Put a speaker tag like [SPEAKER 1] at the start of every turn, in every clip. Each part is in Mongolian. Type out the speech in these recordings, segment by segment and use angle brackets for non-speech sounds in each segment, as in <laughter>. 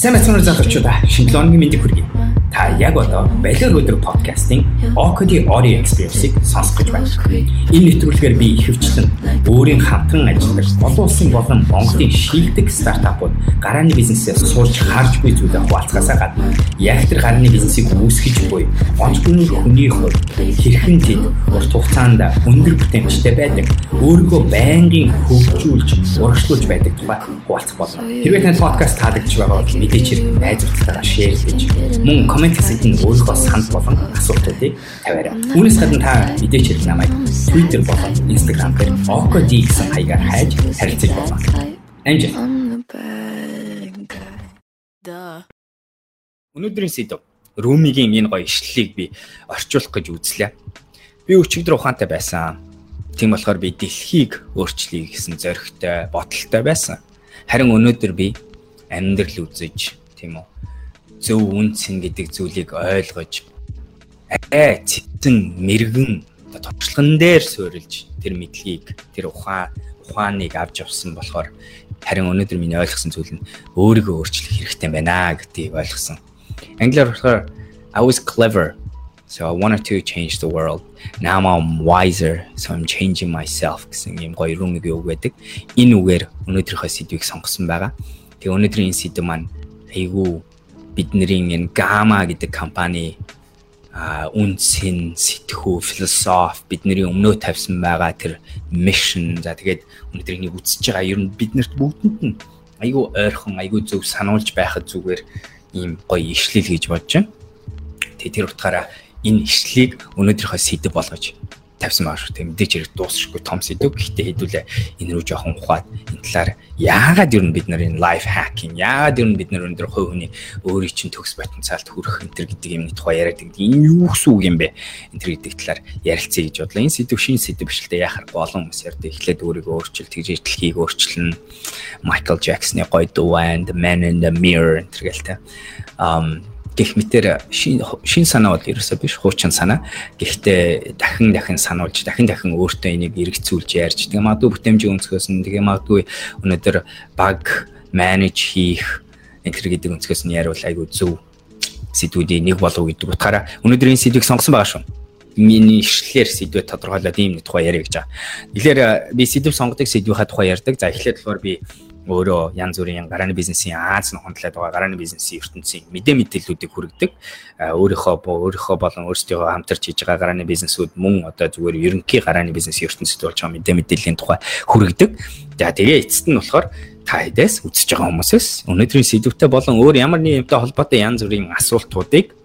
[SPEAKER 1] Сайн мэцэнэр залуучуудаа шинжилгээний мэндийг хүргэе. Та яг одоо Балер өдөр подкастын Ocody Audio Experience-ийг сонсох гэж байна. Энэ нэвтрүүлгээр би ихэвчлэн өөрийн хамтран ажилладаг олон улсын болон Монголын шилдэг стартапууд гарааны бизнесээс сурч харж буй зүйлээ хуваалцахаасаа гадна яг тэр гарааны бизнесийг үүсгэж буй онцгой хүний хувьд хэрхэн тэд урт хугацаанд өндөр бүтэмжтэй байдаг өөрийгөө байнгын хөгжүүлж урагшлуулж байдаг тухай хуваалцах болно. Хэрвээ танд подкаст таалагдж байгаа бол мэдээч хэрэг найз нөхдөдөө шеэр хийж мөн комент хэсэгт өөрийнхөө санал болон асуултуудыг тавиарай. Үүнээс гадна та мэдээч хэрэг намайг Twitter болон Instagram дээр OKD гэсэн хаягаар хайж харилцаж болно. Амжилт. Өнөөдрийн сэдв Румигийн энэ гоё ишлэлийг би орчуулах гэж үзлээ. Би өчигдөр ухаантай байсан. Тийм болохоор би дэлхийг өөрчлөе гэсэн зоригтой, бодолтой байсан. Харин өнөөдөр би амьдрал үзэж тийм үү зөв үнцэн гэдэг зүйлийг ойлгож аа цэцэн мэрэгэн туршлаган дээр суурилж тэр мэдлэгийг тэр ухаан ухааныг авч явсан болохоор харин өнөөдөр миний ойлгосон зүйл нь өөрийгөө өөрчлөх хэрэгтэй байна гэдгийг ойлгосон. Англиар болохоор I was clever so I wanted to change the world. Now I'm wiser so I'm changing myself гэсэн юм гоё румыг үг байдаг. Энэ үгээр өнөөдрийнхөө сэдвийг сонгосон байгаа. Тэгээ өнөөдрийн энэ сэдв маань айгүй бидний энэ Gama гэдэг компани а үнсэн сэтгүү философи бидний өмнөө тавьсан байгаа тэр mission за тэгээд өнөөдөр энийг үзэж байгаа ер нь биднэрт бүгдэнд нь айгүй ойрхон айгүй зөв сануулж байхад зүгээр ийм гоё ишлэл гэж бодож байна. Тэгээд тэр утгаараа энэ ишлэлийг өнөөдрийнхөө сэдв болгож тавьсан байгаа шүү. Тэг мэдээч хэрэг дуусахгүй том сэдв. Гэхдээ хэдүүлээ энэ рүү жоохон ухаад энэ талаар яагаад ер нь бид нар энэ лайф хакинг яагаад ер нь бид нар өндөр хувь хүний өөрийн чинь төгс потенциалд хүрэх энэ төр гэдэг юмны тухай яриад байдаг. Энэ юу гэсэн үг юм бэ? Энэ төр гэдэг талаар ярилцъя гэж бодлоо. Энэ сэдв шин сэдв биш л дээ яхаар болон хүмүүс ярьдаг. Эхлээд өөрийгөө өөрчил тэгж дэлхийг өөрчилнө. Michael Jackson-ы гоё дуу and Man in the Mirror энэ төр гэлтэй. Um гэх мэтэр шин шин санаа бол ерөөсөө биш хуучин санаа. Гэхдээ дахин дахин сануулж дахин дахин өөртөө энийг эргэцүүлж ярьж тэгээ магадгүй бүтээмжийн өнцгөөс нь тэгээ магадгүй өнөөдөр баг менеж хийх энэ төр гэдэг өнцгөөс нь яриул айгу зөв сэдвүүдийн нэг болов гэдэг утгаараа өнөөдөр энэ сэдвийг сонгосон байгаа шүү. Миний ишлэлээр сэдвээ тодорхойлоод ийм нэг тухай яриа гэж байгаа. Тэгэхээр би сэдв сонгодог сэдвийнхаа тухай ярьдаг. За эхлээд болохоор би өөрөө янз бүрийн гарааны бизнесийн Аз нь хөндлөд байгаа гарааны бизнесийн ертөнцийн мэдээ мэдээллүүдийг хүргэдэг. Өөрийнхөө өөрийнхөө болон өөрсдийнхөө хамтарч хийж байгаа гарааны бизнесүүд мөн одоо зүгээр ерөнхий гарааны бизнесийн ертөнцид болж байгаа мэдээ мэдээллийн тухай хүргэдэг. За тэгээ эцэст нь болохоор та хэдээс үзэж байгаа хүмүүсээс өнөөдрийн сэдвүүтэй болон өөр ямар нэг юмтай холбоотой янз бүрийн асуултуудыг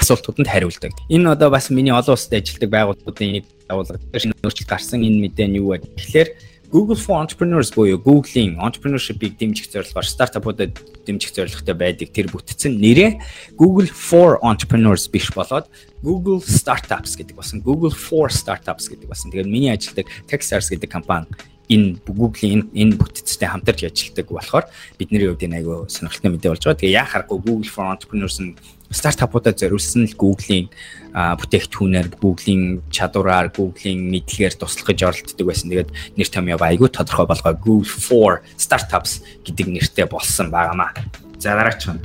[SPEAKER 1] асуултууданд хариулдаг. Энэ одоо бас миний олон улсад ажилладаг байгууллагуудын нэг дагуулга. Шинэ өөрчлөлт гарсан энэ мэдээ нь юу вэ? Тэгэхээр Google for Entrepreneurs буюу Google-ийн entrepreneurship-ийг дэмжих зорилгоор стартапуудад дэмжих зорилготой байдаг тэр бүтцэн нэрээ Google for Entrepreneurs биш болоод Google Startups гэдэг болсон. Google for Startups гэдэг болсон. Тэгээд миний ажилладаг Techstars гэдэг компани энэ Google-ийн энэ бүтцтэй хамтарч ажилладаг болохоор бидний хувьд энэ айгүй сонирхолтой мэдээ болж байгаа. Тэгээ яхахгүй Google for Entrepreneurs нь стартапуудад зориулсан л Google-ийн бүтээгдэхүүнээр Google-ийн чадвараар Google-ийн мэдлэгээр туслах гэж оролддог байсан. Тэгээд нэр томьёо айгүй тодорхой болгоо Google for Startups гэдэг нэртэй болсон байнамаа. За дараач нь.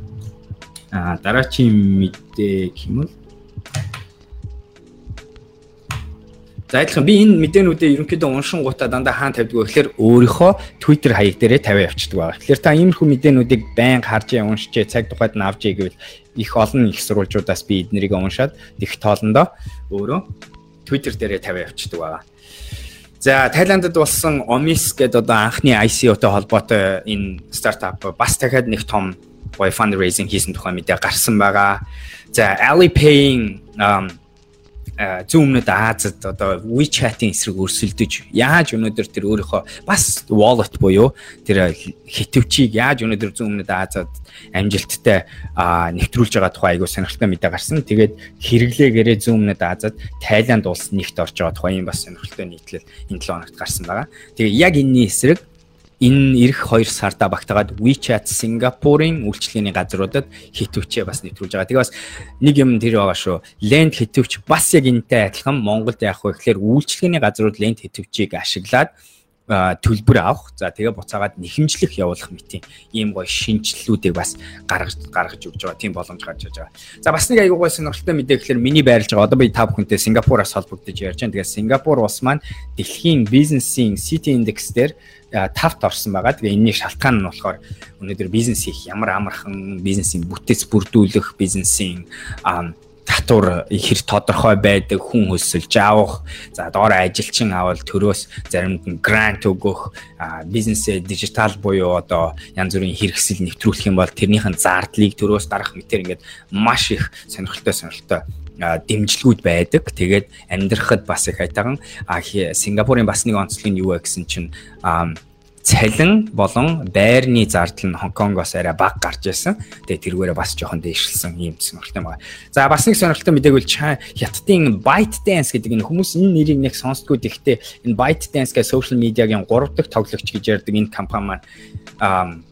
[SPEAKER 1] Аа дараачийн мэдээ хэмээл За адилхан би энэ мэдээнүүдээ ерөнхийдөө уншин гутаа дандаа хаан тавьдаг гэхээр өөрийнхөө Twitter хаяг дээрээ тавиа явчихдаг байгаа. Тэгэхээр та иймэрхүү мэдээнүүдийг байнга харж уншиж цаг тухайд нь авч игэвэл их олон их сурвалжуудаас би эднэрийг уншаад их тоолондоо өөрөө Twitter дээрээ тавиа явчихдаг байгаа. За Тайландд болсон Omis гэдэг одоо анхны ICO-той холбоотой энэ стартап бас дахиад нэг том гоё fundraising хийсэн тухай мэдээ гарсан байгаа. За Alipay-ийн зүүн өмнөд Азад одоо WeChat-ийн эсрэг өрсөлдөж яаж өнөөдөр тэр өөрийнхөө бас wallet буюу тэр хитвчийг яаж өнөөдөр зүүн өмнөд Азад амжилттай нэвтрүүлж байгаа тухай айгуу сонирхолтой мэдээ гарсан. Тэгээд хэрэглээгээрээ зүүн өмнөд Азад Тайланд улс нэгт орж байгаа тухай юм бас сонирхолтой нийтлэл энэ 7 хоногт гарсан байгаа. Тэгээ яг энэний эсрэг энэ эх 2 сарда багтаагаад WeChat Сингапурын үйлчлэгээний газруудад хитвчээ бас нэвтрүүлж байгаа. Тэгээ бас нэг юм тэр байгаа шүү. Lend хитвч бас яг энэтэй адилхан Монголд яах вэ гэхээр үйлчлэгээний газрууд Lend хитвчийг ашиглаад төлбөр авах. За тэгээ буцаагаад нэхэмжлэх явуулах мэтийн ийм гоё шинжиллүүдийг бас гаргаж гаргаж өгч байгаа. Тийм боломж гарч байгаа. За бас нэг аягүй гоё сонирхолтой мэдээ гэхээр миний байрлаж байгаа. Одоо би та бүхэнтэй Сингапураас холбогдож ярьж байна. Тэгээ Сингапур улс маань дэлхийн бизнесийн City Index дээр тавт орсон байгаа. Тэгээ энэний шалтгаан нь болохоор өнөөдөр бизнес хийх ямар амархан бизнесийн бүтэц бүрдүүлэх бизнесийн татвар хэр тодорхой байдаг хүн хөсөлж авах за доор ажилчин авал төрөөс заримд нь грант өгөх бизнесээ дижитал буюу одоо янз бүрийн хэрэгсэл нэвтрүүлэх юм бол тэрнийхэн зардлыг төрөөс дарах мэтэр ингээд маш их сонирхолтой сонирхолтой дэмжлэгүүд байдаг. Тэгээд амьдрахад бас их айтаган Сингапурын бас нэг онцлог нь юу вэ гэсэн чинь цалин болон байрны зардал нь Хонконгоос арай бага гарч ирсэн. Тэгээ тэргээрээ бас жоохон дээшилсэн юм сонирхолтой байгаа. За бас нэг сонирхолтой мэдээг бол Хятадын ByteDance гэдэг энэ хүмүүс энэ нэрийг нэг сонсдгоо гэхдээ энэ ByteDance гэх social media-гийн 3 дахь тоглогч гэж ярьдаг энэ компани маань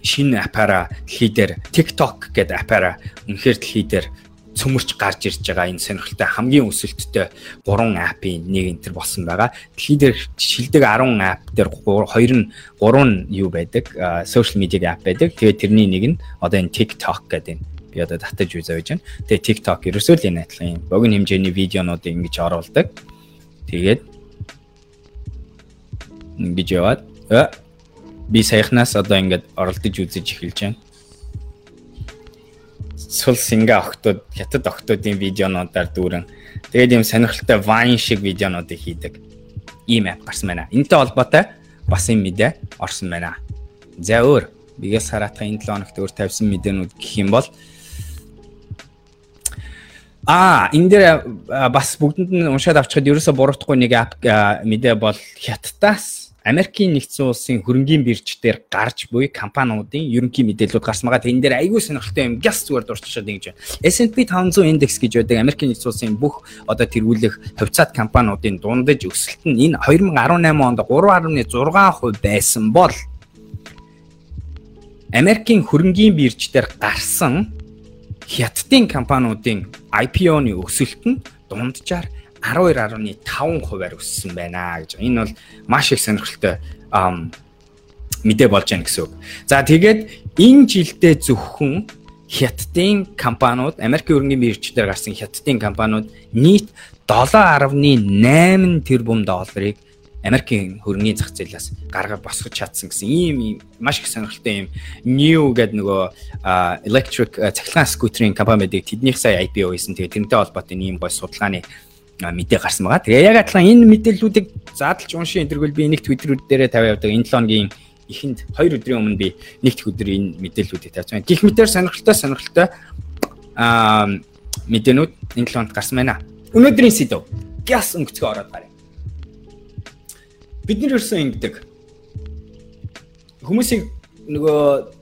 [SPEAKER 1] шинэ аппара дэлхий дээр TikTok гэдэг аппара үнэхээр дэлхий дээр цөмөрч гарч ирж байгаа энэ сонирхолтой хамгийн өсөлттэй 3 аппийн нэг энэ төр болсон байгаа. Дэлхий дээр шилдэг 10 апп дээр 2 нь 3 нь юу байдаг? Social media app байдаг. Тэгээд тэрний нэг нь одоо энэ TikTok гэдэг энэ би одоо татаж үзэж байж байна. Тэгээ TikTok ерөөсөө л энэ адилхан юм. Богино хэмжээний видеонуудыг ингэж оруулдаг. Тэгээд ингэж яваад би саяхнаас одоо ингэж оролдож үзэж эхэлж байна сул синга охтууд хятад охтуудын видеонуудаар дүүрэн тэгээд юм сонирхолтой вайн шиг видеонуудыг хийдэг ийм ап гарсан байна. Энэтэй холбоотой бас юм мэдээ орсон байна. За өөр бигээс хараатах энэ 7 хоногт өөр тавьсан мэдээнүүд гэх юм бол Аа энэ дээр бас бүгдэнд нь уншаад авчихад ерөөсө буруутахгүй нэг ап мэдээ бол хятадаас Америкийн нэгдсэн улсын хөрөнгийн бирж дээр гарч буй компаниудын ерөнхий мэдээлэлүүд гарсан байгаа. Тэн дээр аягүй сонирхолтой юм гяс зүгээр дурчшаад ингэж байна. S&P 500 индекс гэж байдаг Америкийн нэгдсэн улсын бүх одоо тэргүүлэх хувьцаат компаниудын дундаж өсөлт нь энэ 2018 онд 3.6% байсан бол Америкийн хөрөнгийн бирж дээр гарсан хятадын компаниудын IPO-ны өсөлт нь дунджаар 12.5%-аар өссөн байна гэж. Энэ бол маш их сонирхолтой мэдээ болж байна гэсэн үг. За тэгээд энэ жилдээ зөвхөн хятадын компаниуд Америкийн өргөний биржээр гарсан хятадын компаниуд нийт 7.8 тэрбум долларыг Америкийн хөрөнгөний зах зээлээс гаргаад босгож чадсан гэсэн ийм маш их сонирхолтой юм New гэдэг нөгөө electric цахилгаан скутерийн компани байдаг. Тэднийх сая IPO хийсэн. Тэгээ тэрнтэй холбоотой ийм гой судалгааны мэдээ гарсан байгаа. Тэгээ яг адилхан энэ мэдээллүүдийг задлж уншин энтергүүл би нэг твиттерүүд дээрээ тавиад явдаг. Энэ 7 хоногийн эхэнд 2 өдрийн өмнө би нэгт өдөр энэ мэдээллүүдийг тавьсан. Гэх мэтэр сонирхолтой сонирхолтой аа мэдээнүүд энэ 7 хоногт гарсан байна. Өнөөдрийн сэдв гяс өнгөцгөө ороод гарыг. Бид нэр ерсөн ингэдэг. Хүмүүсийг нөгөө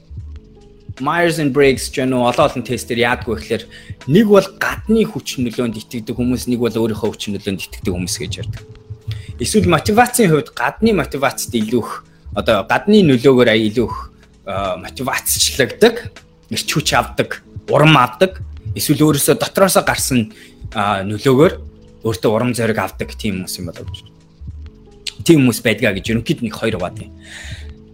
[SPEAKER 1] Myers and Briggs ч нөө олон олон тестээр яадгүй гэхээр нэг бол гадны хүч нөлөөнд итгэдэг хүмүүс, нэг бол өөрийнхөө хүч нөлөөнд итгэдэг хүмүүс гэж ярьдаг. Эсвэл мотивацийн хувьд гадны мотивацид илүү их одоо гадны нөлөөгөөр илүү их мотивацчлагддаг, эрч хүч авдаг, урам авдаг. Эсвэл өөрөөсөө дотроосоо гарсан нөлөөгөөр өөртөө урам зориг авдаг тийм хүмүүс юм болоо гэж. Тийм хүмүүс байдгаа гэж ерөнхийд нэг хоёр бат юм.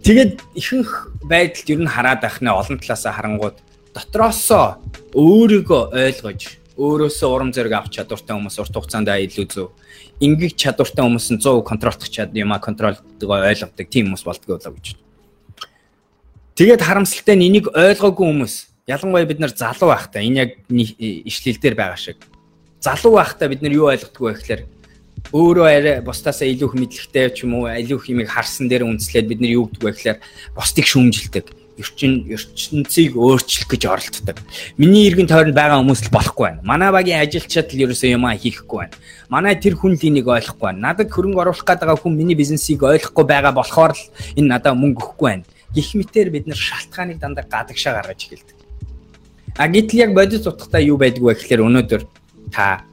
[SPEAKER 1] Тэгээд ихэнх байдалд ер нь хараад байх нэ олон талаасаа харангууд дотроосоо өөрийгөө ойлгож өөрөөсөө урам зориг авч чадвартай хүмүүс урт хугацаанд илүү зөв. Ингээд чадвартай хүмүүс нь 100% контролдох чад юм а контролдгоо ойлгодог тийм хүмүүс болдгоо болоо гэж. Тэгээд харамсалтай нь энийг ойлгоогүй хүмүүс ялангуяа бид нар залуу байхдаа энэ яг ишлэл дээр байгаа шиг. Залуу байхдаа бид нар юу ойлгодгоо гэхээр өөрөө арай бусдаасаа илүү их мэдлэгтэй ч юм уу илүү их юмыг харсан дээр үндэслээд бид нар юу гэдэг вэ гэхээр бусдыг шүүмжилдэг ертчин ертөнцийг өөрчлөх гэж оролддог. Миний иргэн тойронд байгаа хүмүүс л болохгүй байна. Манай багийн ажилчид л ерөөсөө юм хийхгүй байна. Манай тэр хүн л энийг ойлгохгүй байна. Надад хөрөнгө оруулах гэдэг хүн миний бизнесийг ойлгохгүй байгаа болохоор л энэ надад мөнгө өгөхгүй байна. Гэх мэтээр бид нар шалтгааныг дандаа гадагшаа гаргаж эхэлдэг. А гэтэл яг бодит утгатай юу байдг вэ гэхээр өнөөдөр та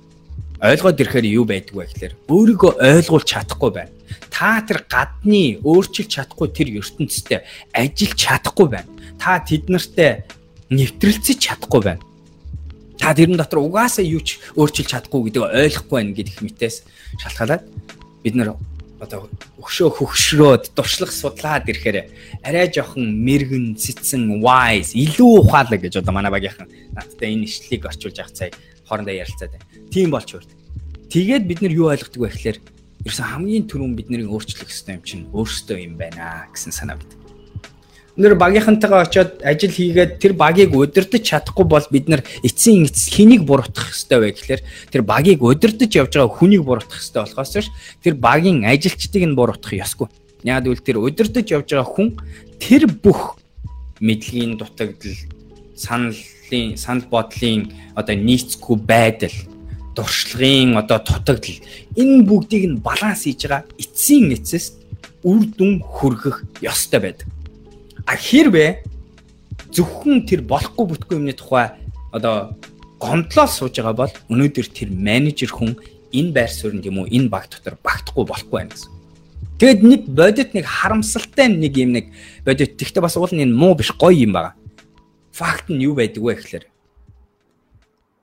[SPEAKER 1] ойлгоод ирэхээр юу байдаг вэ гэхээр өөрийгөө ойлгуулж чадахгүй байна. Та тэр гадны өөрчилж чадахгүй тэр ертөнцтэй ажиллаж чадахгүй байна. Та тэднэртэй нэвтрэлцэж чадахгүй байна. Та тэрэн дотор угаасаа юу ч өөрчилж чадахгүй гэдгийг ойлгохгүй байна гэдэг мэтээс шалтгаалаад бид нар одоо өгшөө хөгшрөөд дуршлах судлаад ирэхээр арай жоохон мэрэгэн цэцэн wise илүү ухаалаг гэж одоо манай багийнхан надтай энэ ишлэлийг орчуулж явах цай хоорондоо ярилцаад байна. Тийм болч үрд. Тэгээд бид нар юу ойлгодог вэ гэхээр ерөөсөн хамгийн түрүүн бидний өөрчлөх ёстой юм чинь өөрсдөө юм байна гэсэн санаа бит. Өнөр багийнхантайгаа очиод ажил хийгээд тэр багийг удирдах чадахгүй бол бид нар эцсийн эц хэнийг буруутгах ёстой вэ гэхээр тэр багийг удирдах явж байгаа хүнийг буруутгах ёстой болохоос ш тэр багийн ажилчдыг нь буруутгах ёсгүй. Яг үл тэр удирдах явж байгаа хүн тэр бүх мэдлэгийн дутагдал саналын санал бодлын одоо нийцгүй байдал дуршлагын одоо дутагдал энэ бүгдийг нь баланс хийж байгаа эцсийн эцэс үр дүн хүргэх ёстой байдаг А хэрвээ зөвхөн тэр болохгүй бүтгүй юмны тухай одоо гомдлол сууж байгаа бол өнөөдөр тэр менежер хүн энэ байр суурьнд юм уу энэ баг дотор багтахгүй болохгүй байна гэсэн. Тэгэд нэг бодит нэг харамсалтай нэг юм нэг бодит тэгтээ бас уул нь муу биш гоё юм байна. Факт нь юу байдаг вэ гэхээр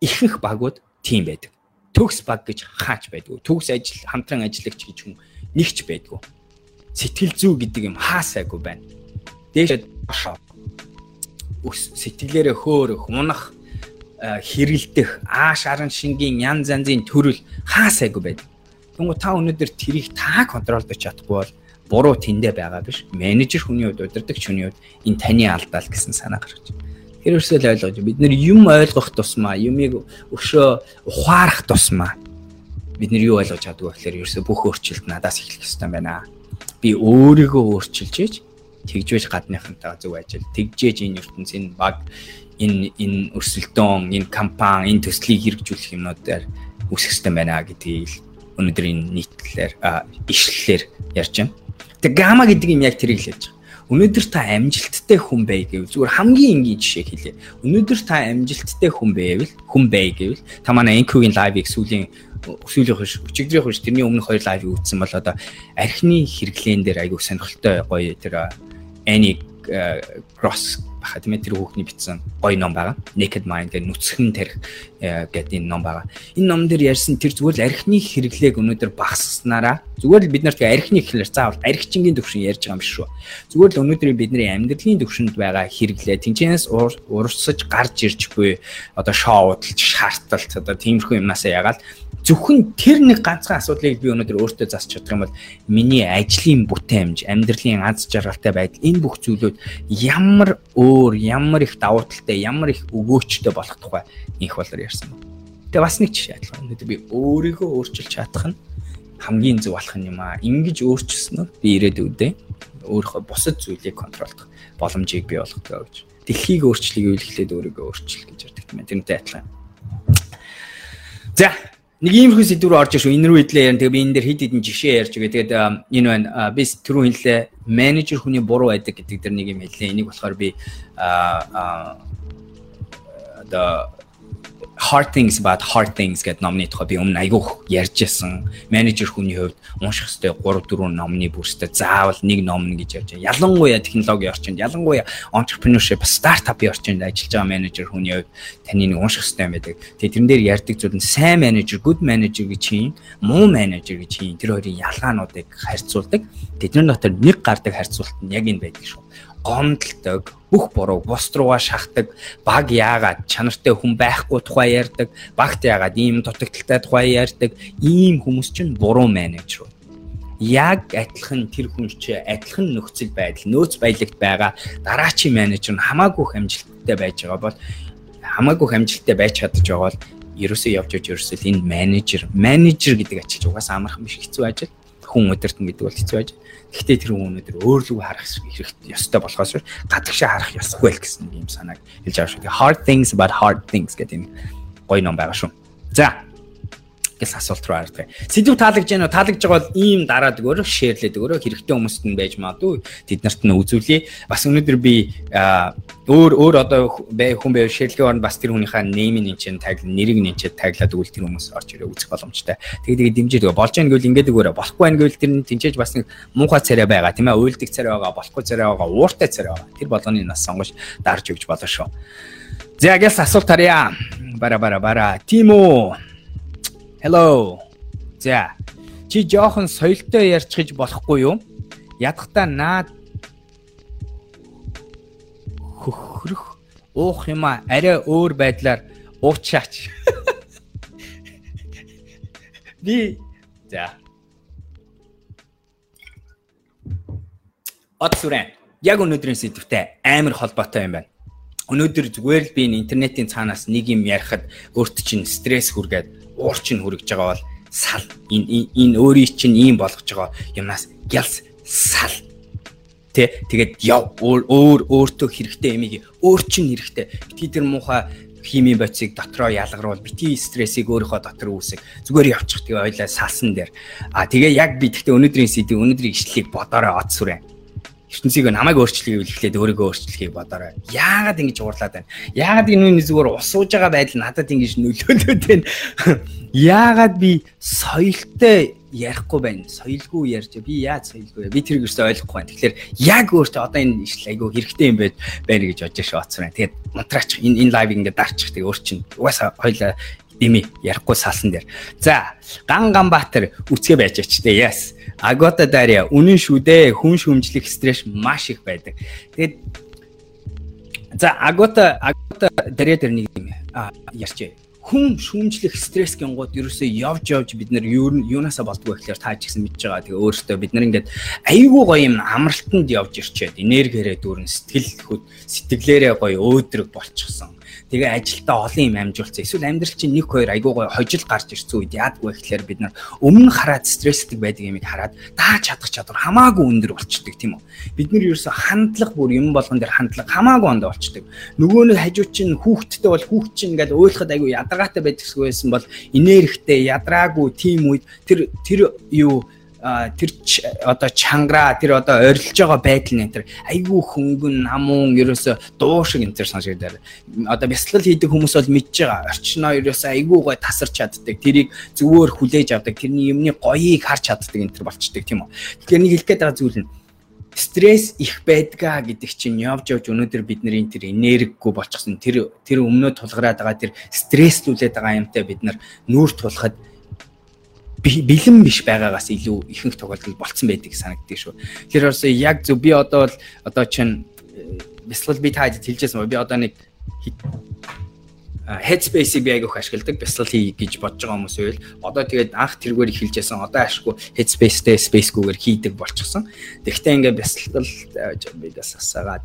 [SPEAKER 1] ихэнх багууд тийм байдаг. Төгс баг гэж хаач байдгүй. Төгс ажил хамтран ажиллагч гэж хүн нэгч байдгүй. Сэтгэл зүй гэдэг юм хаасайгүй байна дээшээ өс сэтгэлээрээ хөөрөх, унах, хэрэлдэх, ааш аран шингийн янз янзын төрөл хаа сайгүй байд. Тэнгу та өнөөдөр тэрийг та контролдож чадахгүй бол буруу тэндэ байгаа биш. Менежер хүний хувьд удирдагч хүний хувьд энэ таны алдаал гэсэн санаа гарч байна. Тэр өрсөөл ойлгож бид нэр юм ойлгох тусмаа, юмыг өшөө ухаарах тусмаа бид нэр юу ойлгож вэ гэхээр ерөөсө бүх өөрчлөлт надаас эхлэх ёстой байна. Би өөрийгөө өөрчилж ийж тэгжвэж гадныхантай зөв ажил тэгжээж энэ ертөнц энэ баг энэ энэ өрсөлдөөн энэ кампани энэ төслийг хэрэгжүүлэх юмнуудаар үсэх хэрэгтэй байна гэдгийг өнөөдөр энэ нийтлэлээр ишлэлээр ярьж байна. Тэгээ гама гэдэг юм яг л ярьж байгаа. Өнөөдөр та амжилттай хүн бай гэвэл зүгээр хамгийн энгийн жишээ хэлье. Өнөөдөр та амжилттай хүн байвал хүн бай гэвэл та манай NQ-ийн лайвыг сүүлийн сүүлийн хш өчигдрийн хш тэрний өмнөх хоёр лайвыг үзсэн бол одоо архины хэрэглэн дээр айгүй сонирхолтой гоё тэр Annie Gross баха тийм ээ тэр хүүхний бичсэн гоё ном байгаа. Naked Mind гэх нүцгэн тарих гэдэг энэ ном байгаа. Энэ ном дээр ярьсан тэр зүгээр л архины хэрэглээг өнөөдөр багасгаснараа зүгээр л бид нарт архины хэрэглээр заавал архичингийн төвшин ярьж байгаа юм шүү. Зүгээр л өнөөдөр бидний амьдралын төвшөнд байгаа хэрэглээ тэнцэнээс урсаж гарч ирж буй одоо шоудалж шаарталт одоо тиймэрхүү юмнасаа ягаад зөвхөн тэр нэг ганцхан асуудлыг би өнөөдөр өөртөө засч чадах юм бол миний ажлын бүтээмж, амьдралын аз жаргалтай байдал энэ бүх зүйлүүд ямар өөр, ямар их давуу талтай, ямар их өгөөчтэй болох тухай инх болоор ярьсан. Тэгээ бас нэг жишээ адилхан. Өнөөдөр би өөрийгөө өөрчилж чадах нь хамгийн зөв болох юм аа. Ингиж өөрчилсөн нь би ирээдүйдээ өөрийнхөө бусад зүйлийг контролдох боломжийг бий болгодог гэж. Дэлхийг өөрчлөхийг үйлчлээд өөрийгөө өөрчлөх гэж ярьдаг юм. Тэрнтэй адилхан. За нэг иймэрхүү сэдв рүү орж шүү. Энэ рүү идлээ ярина. Тэгээ би энэ дээр хэд хэдэн жишээ ярьж байгаа. Тэгээд энэ байна. Би түрүү хэллээ. Менежер хүний буруу байдаг гэдэг дэр нэг юм хэллээ. Энийг болохоор би а одоо Hard Things About Hard Things гэдэг номны тухай би өмнө айгуух ярьж байсан. Менежер хүний хувьд унших ёстой 3 4 номны бүрстэй заавал нэг ном гэж ярьж байна. Ялангуяа технологийн орчинд, ялангуяа entrepreneurship, startup-ийн орчинд ажиллаж байгаа менежер хүний хувьд таны нэг унших ёстой юм байдаг. Тэгээ тэрэн дээр ярьдаг зүйл нь сайн менежер, good manager гэж чинь, муу менежер гэж чинь тэр хоёрын ялгаануудыг харьцуулдаг. Тэдний дотор нэг гардаг харьцуулт нь яг энэ байдаг шүү гомдлдог, бүх буруу бус руугаа шахдаг, баг яагаад чанартай хүн байхгүй тухай ярьдаг, багт яагаад ийм дутагдaltaй тухай ярьдаг, ийм хүмүүс чинь буруу менежер. Яг адилхан тэр хүн чи адилхан нөхцөл байдал, нөөц баялагт байгаа дараачийн менежер нь хамаагүй амжилттай байж байгаа бол хамаагүй амжилттай байж чадж байгаа бол ерөөсөө явж явж ерөөсөө энэ менежер, менежер гэдэг ачиж угаасаа амархан биш хэцүү ажил хүн өдөртөн гэдэг бол хэцүү байж. Гэхдээ тэр хүн өнөдөр өөрлөгөө харах хэрэгтэй ёстой болохоос гадагшаа харах ёсгүй л гэсэн юм санааг хэлж байгаа шүү. Hard things about hard things гэдэг энэ гоё ном байгаа шүү. За гэсэн асуулт руу хардаг. Сэдв таалагдж байна уу? Таалагдж байгаа бол ийм дараад өгөөрөө шеэрлээд өгөөрөө хэрэгтэй хүмүүст нь байж магадгүй. Тэд нарт нь үзүүлье. Бас өнөөдөр би өөр өөр одоо хүн байв шеэрлэгийн оронд бас тэр хүнийхээ неймийн энэ таг нэрийг нэнчээд таглаад өгвөл тэр хүмүүс орж ирээ үзэх боломжтой. Тэгээ тэгээ дэмжиж өгөө. Болж байгаа гэвэл ингээд өгөөрэй. Болохгүй байх гэвэл тэр нь тэнцээж бас нэг муухай царай байгаа тийм ээ. Уйлдаг царай байгаа, болохгүй царай байгаа, ууртай царай байгаа. Тэр болгоны нас сонгож дарж өгч болно шүү. За гээс асуулт харъя. Бара бара бара. Тимо Hello. За. Чи жоохон соёлтой ярьчих болохгүй юу? Ядахта наад хөхрөх уух юм а арай өөр байдлаар уучаач. <laughs> Би за. Од сүрэн. Яг өнөөдрийн сэдвтэй амар холбоотой юм байна. Өнөөдөр зүгээр л би интернетийн цаанаас нэг юм ярихад өөрт чинь стресс хүргээд уур чинь хүрэж байгаа бол сал. Энэ энэ өөрийн чинь ийм болгож байгаа юмнаас гялс сал. Тэ тэгээд яв өөр өөр өөртөө хэрэгтэй юмыг өөр чинь хэрэгтэй. Битгий тэр муухай хими боцыг дотроо ялгаруул бити стрессийг өөрийнхөө дотор үүсэх. Зүгээр явчих тэгээ ойлаа салсан дээр. А тэгээ яг би тэгтээ өнөөдрийн сэдв өнөөдрийн ишлэлийг бодорой од сүрэн ертөнцийг намайг өөрчлөхийг хэлэхэд өөрийгөө өөрчлөхийг бодоорой. Яагаад ингэж уурлаад байна? Яагаад энэ үний зүгээр усууж байгаа байдал надад ингэж нөлөөлөд байна? <laughs> Яагаад би соёлтой ярихгүй байна? Соёлгүй ярьж би яаж соёлгүй? Би тэрийг өстой ойлгохгүй байна. Тэгэхээр яг өөртөө одоо энэ ишл айгүй хэрэгтэй юм байна гэж бодож шооцсон байна. Тэгээд унтраач энэ энэ лайв ингээд дарчих тэг өөр чинь угаасаа хоёлаа дими ярихгүй салсан дээр. За, Ган Ганбаатар үцгээ байж ач тээ. Яс. Агота Дарья үнэн шүү дээ. Хүн шүмжлэх стресс маш их байдаг. Тэгээд За, Агота Агота Дарья дээр нэг юм ярьчээ хүн шүүмжлэх стресс гингууд ерөөсөө явж явж бид нар юунасаа болдгоо гэхээр та ч гэсэн мэдж байгаа. Тэгээ өөрөөсөө бид нар ингээд айгүй гоё юм амралтанд явж ирчээд энергиэрээ дүүрэн сэтгэл хөд сэтгэлээрээ гоё өөдрөг болчихсон тэгээ ажилдаа олон юм амжуулсан. Эсвэл амьдрал чинь 1 2 айгуу гой хожил гарч ирсэн үед яадгүй гэхээр бид нар өмнө хараад стресстэй байдаг юмыг хараад дааж чадах чадвар хамаагүй өндөр болчдөг тийм үү. Бид нар ерөөсө хандлага бүр юм болгон дээр хандлага хамаагүй онд болчдөг. Нөгөө нэг хажуу чинь хүүхдтэй бол хүүхд чинь ингээл ойлгоход айгуу ядаргаатай байдагсгүйсэн бол инээрхтэй ядраагүй тийм үед тэр тэр юу тэр одоо чангараа тэр одоо орилж байгаа байдал нь энэ тэр айгүй хөнгөн намуун ерөөсө дуу шиг энэ тэр сонсогдоод одоо бясалгал хийдэг хүмүүс бол мэдж байгаа. Орчноо ерөөсө айгүй гой тасарч чаддаг тэрийг зөвөр хүлээж авдаг тэрний юмны гоёыг харж чаддаг энэ тэр болчдөг тийм үү? Тэгэхээр нэг хэлэх гээд байгаа зүйл нь стресс их байдгаа гэдэг чинь явж явж өнөөдөр бидний тэр энергигүй болчихсон. Тэр тэр өмнөө тулгараад байгаа тэр стресслүүлээд байгаа юмтай бид нар нүүр тулахад бэлэн биш байгаагаас илүү ихэнх тохиолдолд болцсон байдаг санагддаг шүү. Тэгэхээр бас яг зөв би одоо бол одоо чинь бясалгал би таад хэлжсэн ба би одоо нэг headspace-ийг би айгүйх ашигладаг бясалгал хий гэж бодож байгаа хүмүүс байвал одоо тэгээд анх тэргээр хэлжсэн одоо ашгүй headspace-тэй space-гүйгээр хийдэг болчихсон. Тэгэхдээ ингээ бясалгал бидээс асаагаад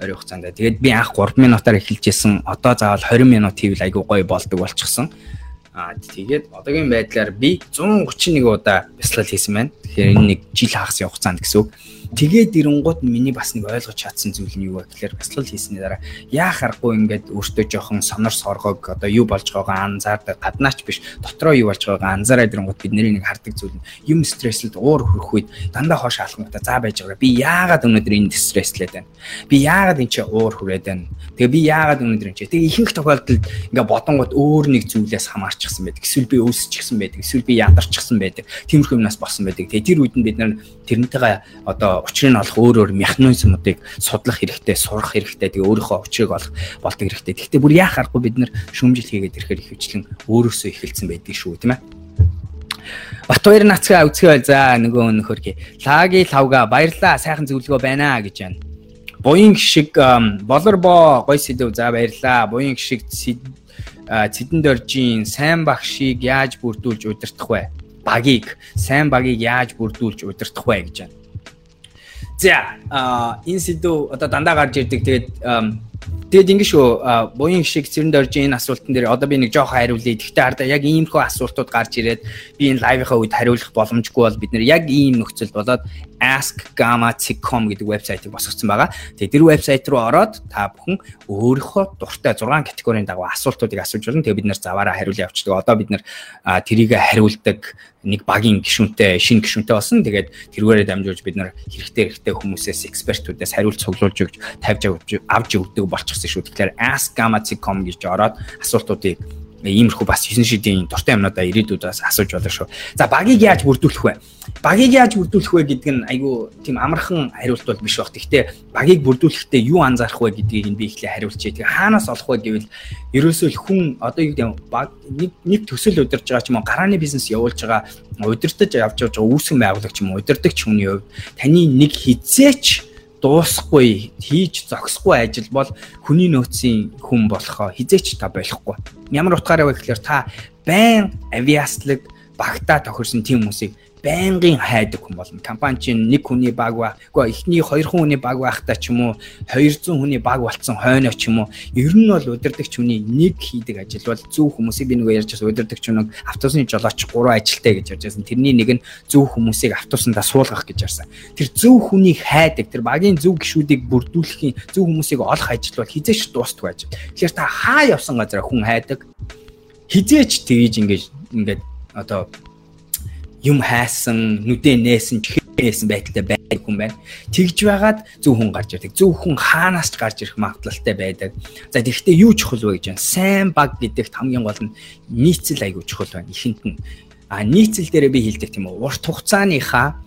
[SPEAKER 1] орой хугацаанд тэгээд би анх 3 минутаар эхэлжсэн одоо заавал 20 минут хийвэл айгүй гоё болдог болчихсон. Аа тэгээд одоогийн байдлаар би 131 удаа бясалгал хийсэн байна. Тэгэхээр энэ нэг жил хагас явах цаанд гэсэн үг. Тэгээд ирэнгууд миний бас нэг ойлгож чадсан зүйл нь юу вэ гэхээр бясалгал хийсний дараа яа харахгүй ингээд өөртөө жоохон сонор соргог одоо юу болж байгаагаа анзаардаг гаднаач биш дотроо юу болж байгаагаа анзаараад ирэнгууд бид нэг хардаг зүйл нь юм стресслд уур хөрөх үед дандаа хоош алхмуудаа заа байж байгаа. Би яагаад өнөөдөр энэ стресслээд байна? Би яагаад энэ чи уур хүрээд байна? Тэгээ би яагаад өнөөдөр энэ чи тэгээ ихэнх тохиолдолд ингээд бодонгууд өөр нэг зүйлээс хамаарчихсан байдаг. Эсвэл би өөсчихсэн байдаг. Эсвэл би ядарчихсан байдаг. Тиймэрхүү юмнаас болсон байдаг. Тэгээ тэр үед нь бид нар тэрнтэйгээ одоо учрыг нь олох өөр өөр механизмуудыг судлах хэрэгтэй, сурах хэрэгтэй. Тэгээ өөрийнхөө учрыг олох болдог хэрэгтэй. Гэхдээ бүр яах аргагүй бид нэр шүүмжил хийгээд ирэхээр их хвчлэн өөрөөсөө эхэлсэн байдаг шүү, тийм ээ. Батбаяр нацгаа үзхээ за нөгөө нөхөрхий. Лаги лавга баярлаа сайхан зөвлөгөө байна гэж байна. Буян шиг болорбо гой сэдв за баярлаа. Буян шиг цэдэн доржийн сайн багшийг яаж бүрдүүлж удирдах вэ? Багийг сайн багийг яаж бүрдүүлж удирдах вэ гэж байна. За энэ сэдв одоо дандаа гарч ирдэг. Тэгээд тэгээд ингэ шүү буян шиг цэрэнд орж энэ асуултан дээр одоо би нэг жоохон хариулъя. Гэхдээ хардаа яг иймэрхүү асуултууд гарч ирээд би энэ лайвынхаа үед хариулах боломжгүй бол бид нэр яг ийм нөхцөл болоод askgamma.com гэдэг вебсайтыг босгоцсон байгаа. Тэгээ тэр вебсайт руу ороод та бүхэн өөрийнхөө дуртай 6 категорийн дагуу асуултуудыг асууж болно. Тэгээ бид нэр заваараа хариулъя явуулдаг. Одоо бид нэр тэрийг хариулдаг нэг багийн гишүүнтэй, шинэ гишүүнтэй болсон. Тэгээд тэргээрээ дамжуулж бид нар хэрэгтэй хэрэгтэй хүмүүсээс экспертүүдээс хариулт цуглуулж өгч тавьж авч өгдөг болчихсон шүү. Тэгэхээр askgamma.com гэж ороод асуултуудыг иймэрхүү бас 9 шидийн дуртай юмнуудаа ирээдүйд бас асууж болно шүү. За багийг яаж бүрдүүлэх вэ? Багийг яаж бүрдүүлэх вэ гэдэг нь айгүй тийм амархан хариулт бол биш баг. Гэхдээ багийг бүрдүүлэхдээ юу анзаарах вэ гэдгийг би ихлэ хариулчихъя. Тэгээ хаанаас олох вэ гэвэл ерөөсөө хүн одоо юу гэдэг баг нэг нэг төсөл удирж байгаа ч юм уу гарааны бизнес явуулж байгаа удирдах явж байгаа үүсгэн байгуулагч юм уу удирдахч хүний хувьд таны нэг хизээч дуусахгүй хийж зогсохгүй ажил бол хүний нөөцийн хүн болохоо хизээч та болохгүй. Ямар утгаараа вэ гэхээр та байн авиаслаг багтаа тохирсон тийм хүмүүсийг байнгын хайдаг хүн болно. Компани чинь нэг хүний баг ба. Гэхдээ эхний 2 хүний баг байхдаа ч юм уу 200 хүний баг болцсон хойноо ч юм уу ер нь бол удирдахч хүний нэг хийдэг ажил бол зөв хүмүүсийг би нөгөө ярьж байсан удирдахч нэг автобусны жолооч 3 ажилтай гэж ярьж байсан. Тэрний нэг нь зөв хүмүүсийг автобусандаа суулгах гэж ярьсан. Тэр зөв хүнийг хайдаг, тэр багийн зөв гişүүдийг бүрдүүлэхийн зөв хүмүүсийг олох ажил бол хизээч дуустдаг ажил. Тэгэхээр та хаа явсан газараа хүн хайдаг. Хизээч тгийж ингэж ингээд одоо юм хайсан, нүдэ нээсэн, чихээсэн байдалтай байдаг хүн байна. Тэгж байгаад зөв хүн гарч ирдэг. Зөв хүн хаанаас ч гарч ирэх магадлалтай байдаг. За тэгэхдээ юу чухал вэ гэж байна? Сайн баг гэдэгт хамгийн гол нь нийцэл айгуу чухал байна. Ихэнх нь а нийцэл дээр би хэлдэг тийм үү? Урт хугацааныхаа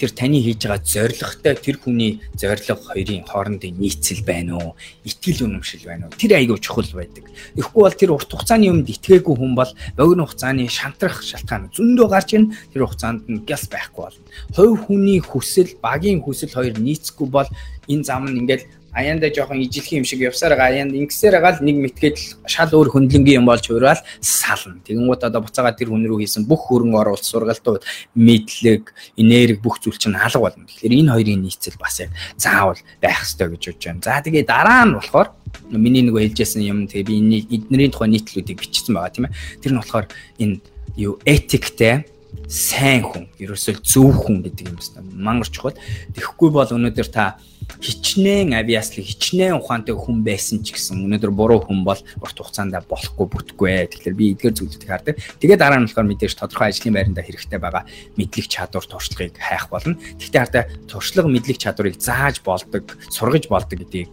[SPEAKER 1] тэр таны хийж байгаа зорилготой тэр хүний зорилго хоёрын хоорондын нийцэл байна уу? Итгэл үнэмшил байна уу? Тэр айгүй чухал байдаг. Тэгэхгүй бол тэр урт хугацааны юмд итгээгүй хүн бол богино хугацааны шантрах шалтгаан зөндөө гарч ийн тэр хугацаанд нь гяс байхгүй болно. Хувь хүний хүсэл, багийн хүсэл хоёр нийцэхгүй бол энэ зам нь ингээд аяанда жоохон ижилхэн юм шиг явсаар байгаа аяанд ингэсээр байгаа л нэг мэтгээд шал өөр хөндлөнгийн юм болж хуурал сална. Тэгэнгუთ одоо буцаага тэр хүн рүү хийсэн бүх хөрөнгө оруулалт сургалтууд мэдлэг, энерги бүх зүйл чинь алга болно. Тэгэхээр энэ хоёрын нийцэл бас яг заавал байх ёстой гэж бодож байна. За тэгээ дараа нь болохоор миний нөгөө хэлжсэн юм тэгээ би энэ эднэрийн тухай нийтлүүдийг бичсэн байгаа тийм ээ. Тэр нь болохоор энэ юу этиктэй сайн хүн, ерөөсөө зөв хүн гэдэг юм байна. Мангар чухал. Тэгэхгүй бол өнөөдөр та хичнээн авиаслыг хичнээн ухаантай хүн байсан ч гэсэн өнөөдөр буруу хүн бол урт хугацаанд болохгүй бүтггүй. Тэгэхээр би эдгээр зүйлүүдийг хардаг. Тэгээд дараа нь болохоор мэдээж тодорхой ажлын байранда хэрэгтэй байгаа мэдлэг чадвар туршлагыг хайх болно. Гэхдээ хардаа туршлага мэдлэг чадварыг зааж болдог, сургаж болдог гэдгийг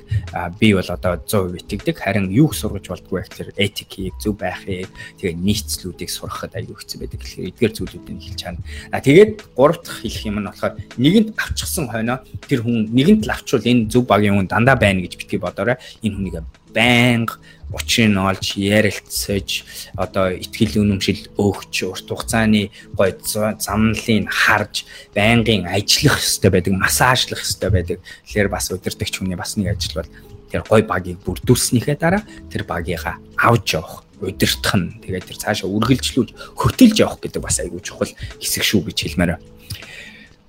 [SPEAKER 1] би бол одоо 100% итгэдэг. Харин юу сургаж болдгоо гэхээр этикийг зөв байхыг, тэгээд нийцлүүдийг сурахад аюу хэцүү байдаг. Тэгэхээр эдгээр зүйлүүдийг хэлж чана. А тэгээд гурав дахь хэлэх юм нь болохоор нэгэнт авчихсан хойноо тэр хүн нэгэнт л авчвал энэ зөв багийн хүн дандаа байна гэж битгий бодоорой. Энэ хүнийг байнга учрыг нь олж ярилцаж одоо ихтгэл үнэмшил өгч урт хугацааны гой замналыг харж байнгын ажиллах хэрэгтэй байдаг, массажлах хэрэгтэй байдаг. Тэгэхээр бас удирдахч хүний бас нэг ажил бол тэр гой багийг бүрдүүлснийхээ дараа тэр багийнхаа авч явах удирдах нь тэгээд тэр цаашаа үргэлжлүүлж хөтөлж явах гэдэг бас айгүй чухал хэсэг шүү гэж хэлмээр байна.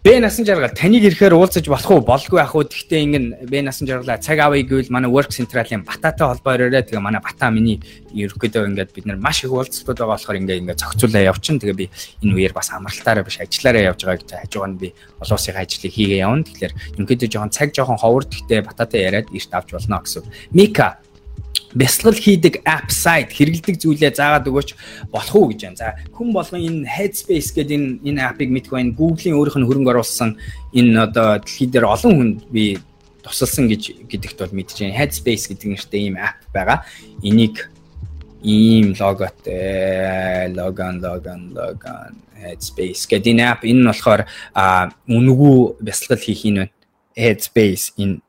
[SPEAKER 1] Бэ насан жаргал таныг ирэхээр уулзаж болох уу? Болгүй ах уу? Гэхдээ ингэн Бэ насан жаргалаа цаг авъя гэвэл манай Work Central-ийн Бататай холбоо өрөөрэй. Тэгээ манай Бата миний ерөөхдөө ингээд бид нар маш их уулзалтууд байгаа болохоор ингээд ингээд зохицуулаа явчин. Тэгээ би энэ үеэр бас амралтаараа биш ажиллаараа явж байгаа гэж хажуугаар нь би олон улсын ажлыг хийгээ явна. Тэгэхээр ерөөхдөө жоохон цаг жоохон ховор гэхдээ Бататай яриад эрт авч болно гэсэн. Мика бясалгал хийдэг app site хэрэгэлдэг зүйлээ заагаад өгөөч болох уу гэж байна. За хүн болгон энэ Headspace гэдэг энэ энэ app-ыг мэдэх байна. Google-ийн өөрийнх нь хөрөнгө оруулсан энэ одоо дэлхий дээр олон хүнд би тусалсан гэж гэдэгт бол мэдэж байна. Headspace гэдэг нэртэй ийм app байгаа. Энийг ийм логотой логон логон логон Headspace гэдэг энэ app энэ нь болохоор үнэгүй бясалгал хийх юм байна headspace in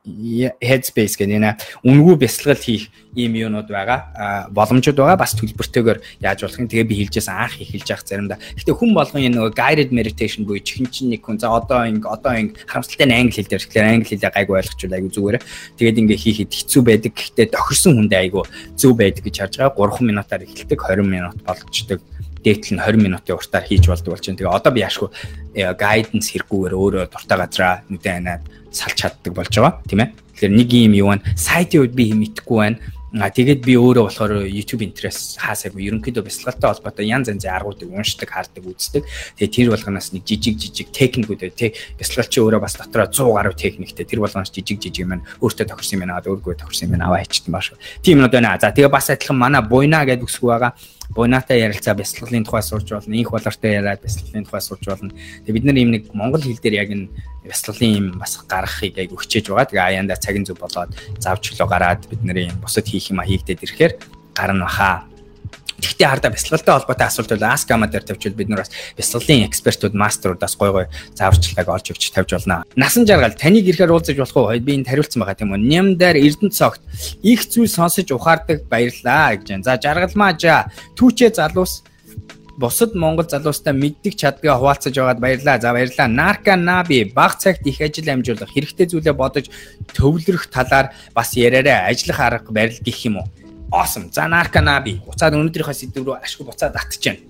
[SPEAKER 1] headspace гэдэг нэ үнгүй бясалгал хийх ийм юунууд байгаа. Боломжууд байгаа. Бас төлбөртэйгээр яаж болох юм? Тэгээ би хэлжсэн анх эхэлж явах заримдаа. Гэхдээ хүн болгон энэ нөгөө guided meditation буюу чихэн чинь нэг хүн за одоо ингэ одоо ингэ харамсалтай англи хэл дээр тэгэхээр англи хэлээ гайгүй ойлгочвол айгүй зүгээр. Тэгээд ингээ хийхэд хэцүү байдаг. Гэхдээ тохирсон хүндээ айгүй зөв байдаг гэж харж байгаа. 3 минутаар эхэлдэг 20 минут болгочдөг дээтэл нь 20 минутын уртаар хийж болдог болж байна. Тэгээ одоо би яашгүй гайденс хэрэггүйгээр өөрөө дуртай газараа нүдэн анаад салж чаддаг болж байгаа тийм ээ. Тэгэхээр нэг юм юу байна? Сайтын үед би мэдэхгүй байна. А тэгээд би өөрөө болохоор YouTube интерес хаасаагүй ерөнхийдөө бясалгалтай холбоотой янз янзын аргуудыг уншдаг, хардаг, үздэг. Тэгээд тэр болгоноос нэг жижиг жижиг техникүүд тий бясалгалчин өөрөө бас дотроо 100 гаруй техниктэй тэр болгоноос жижиг жижиг юм өөртөө тохирсон юм аа өөргөө тохирсон юм аваа хийчихсэн бааш. Тийм нь одоо нэ. За тэгээд бас адилхан манай буйна гэдэг үсэг байгаа буйнаатай ярилцаа бясалгалын тухай сурч болно, инх болортой яриад бясалгалын тухай сурч болно. Тэгээ бид нар ийм нэг монгол хэл дээр яг энэ бясалгалын юм бас гаргахыг айгу хичээж байгаа. Тэгээ аяанда цагийн зүг болоод завчлоо гараад бид нарын бусад хийх юм а хийгдээд ирэхээр гарна баха. Гэхдээ хардаа бясалгалтай холбоотой асуулт бол Ask Gamma дээр тавьчвал бид нар бас бясалгалын экспертүүд мастеруудаас гой гой зааварчилгааг олж өгч тавьж болно. Насан жаргал таныг ирэхээр уулзаж болох уу? Би энд хариулсан байгаа тийм үү? Ням дээр Эрдэнэ цогт их зүйл сонсож ухаардаг баярлаа гэж байна. За жаргалмаа жаа. Түүчээ залуус бусад монгол залуустай мэддэг чаддгаа хуваалцаж байгаад баярлаа. За баярлаа. Нарка Наби баг цагт их ажил амжуулах, хэрэгтэй зүйлээ бодож төвлөрөх талаар бас яриараа ажиллах арга барил гэх юм уу? Awesome. За Нарка Наби буцаад өнөөдрийнхөө сэдв рүү ашгүй буцаад татж байна.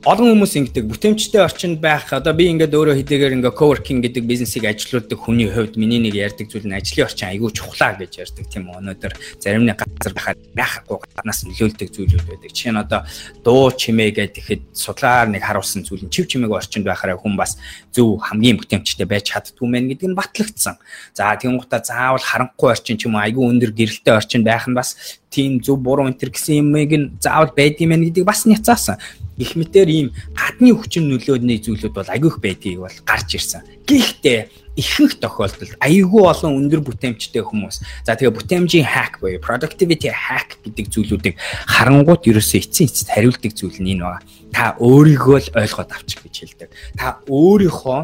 [SPEAKER 1] Олон хүмүүс ингэдэг бүтээмжтэй орчинд байх. Одоо би ингээд өөрөө хэдийгээр ингээд coworking гэдэг бизнесийг ажилуулдаг хүний хувьд миний нэг ярьдаг зүйл нь ажлын орчин айгүй чухлаа гэж ярьдаг тийм үү? Өнөөдөр зарим нэг газар байхад яхахгүй гаднаас нөлөөлдөг зүйлүүд байдаг. Чинь одоо дуу чимээ гэхэд судлаар нэг харуулсан зүйл нь чив чимээг орчинд байхаараа хүн бас зөв хамгийн бүтээмжтэй байж чаддгүй мэн гэдэг нь батлагдсан. За тийм гутаа заавал харанхуй орчин ч юм уу айгүй өндөр гэрэлтэй орчин байх нь бас тийм зөв буруу энэ төр гэсэн юмыг нь заавал байдığım мэн гэдгийг бас няцаасан их мэтэр ийм гадны хүчин нөлөөний зүйлүүд бол айгүйх байдгийг бол гарч ирсэн. Гэхдээ ихэнх тохиолдолд айгүй олон өндөр бүтээмжтэй хүмүүс за тэгээ бүтээмжийн hack буюу productivity hack гэдэг зүйлүүдийг харангуут ерөөсөө эцсийн эцэд хариулдаг зүйл нь энэ байна. Та өөрийгөө л ойлгоод авчих гэж хэлдэг. Та өөрийнхөө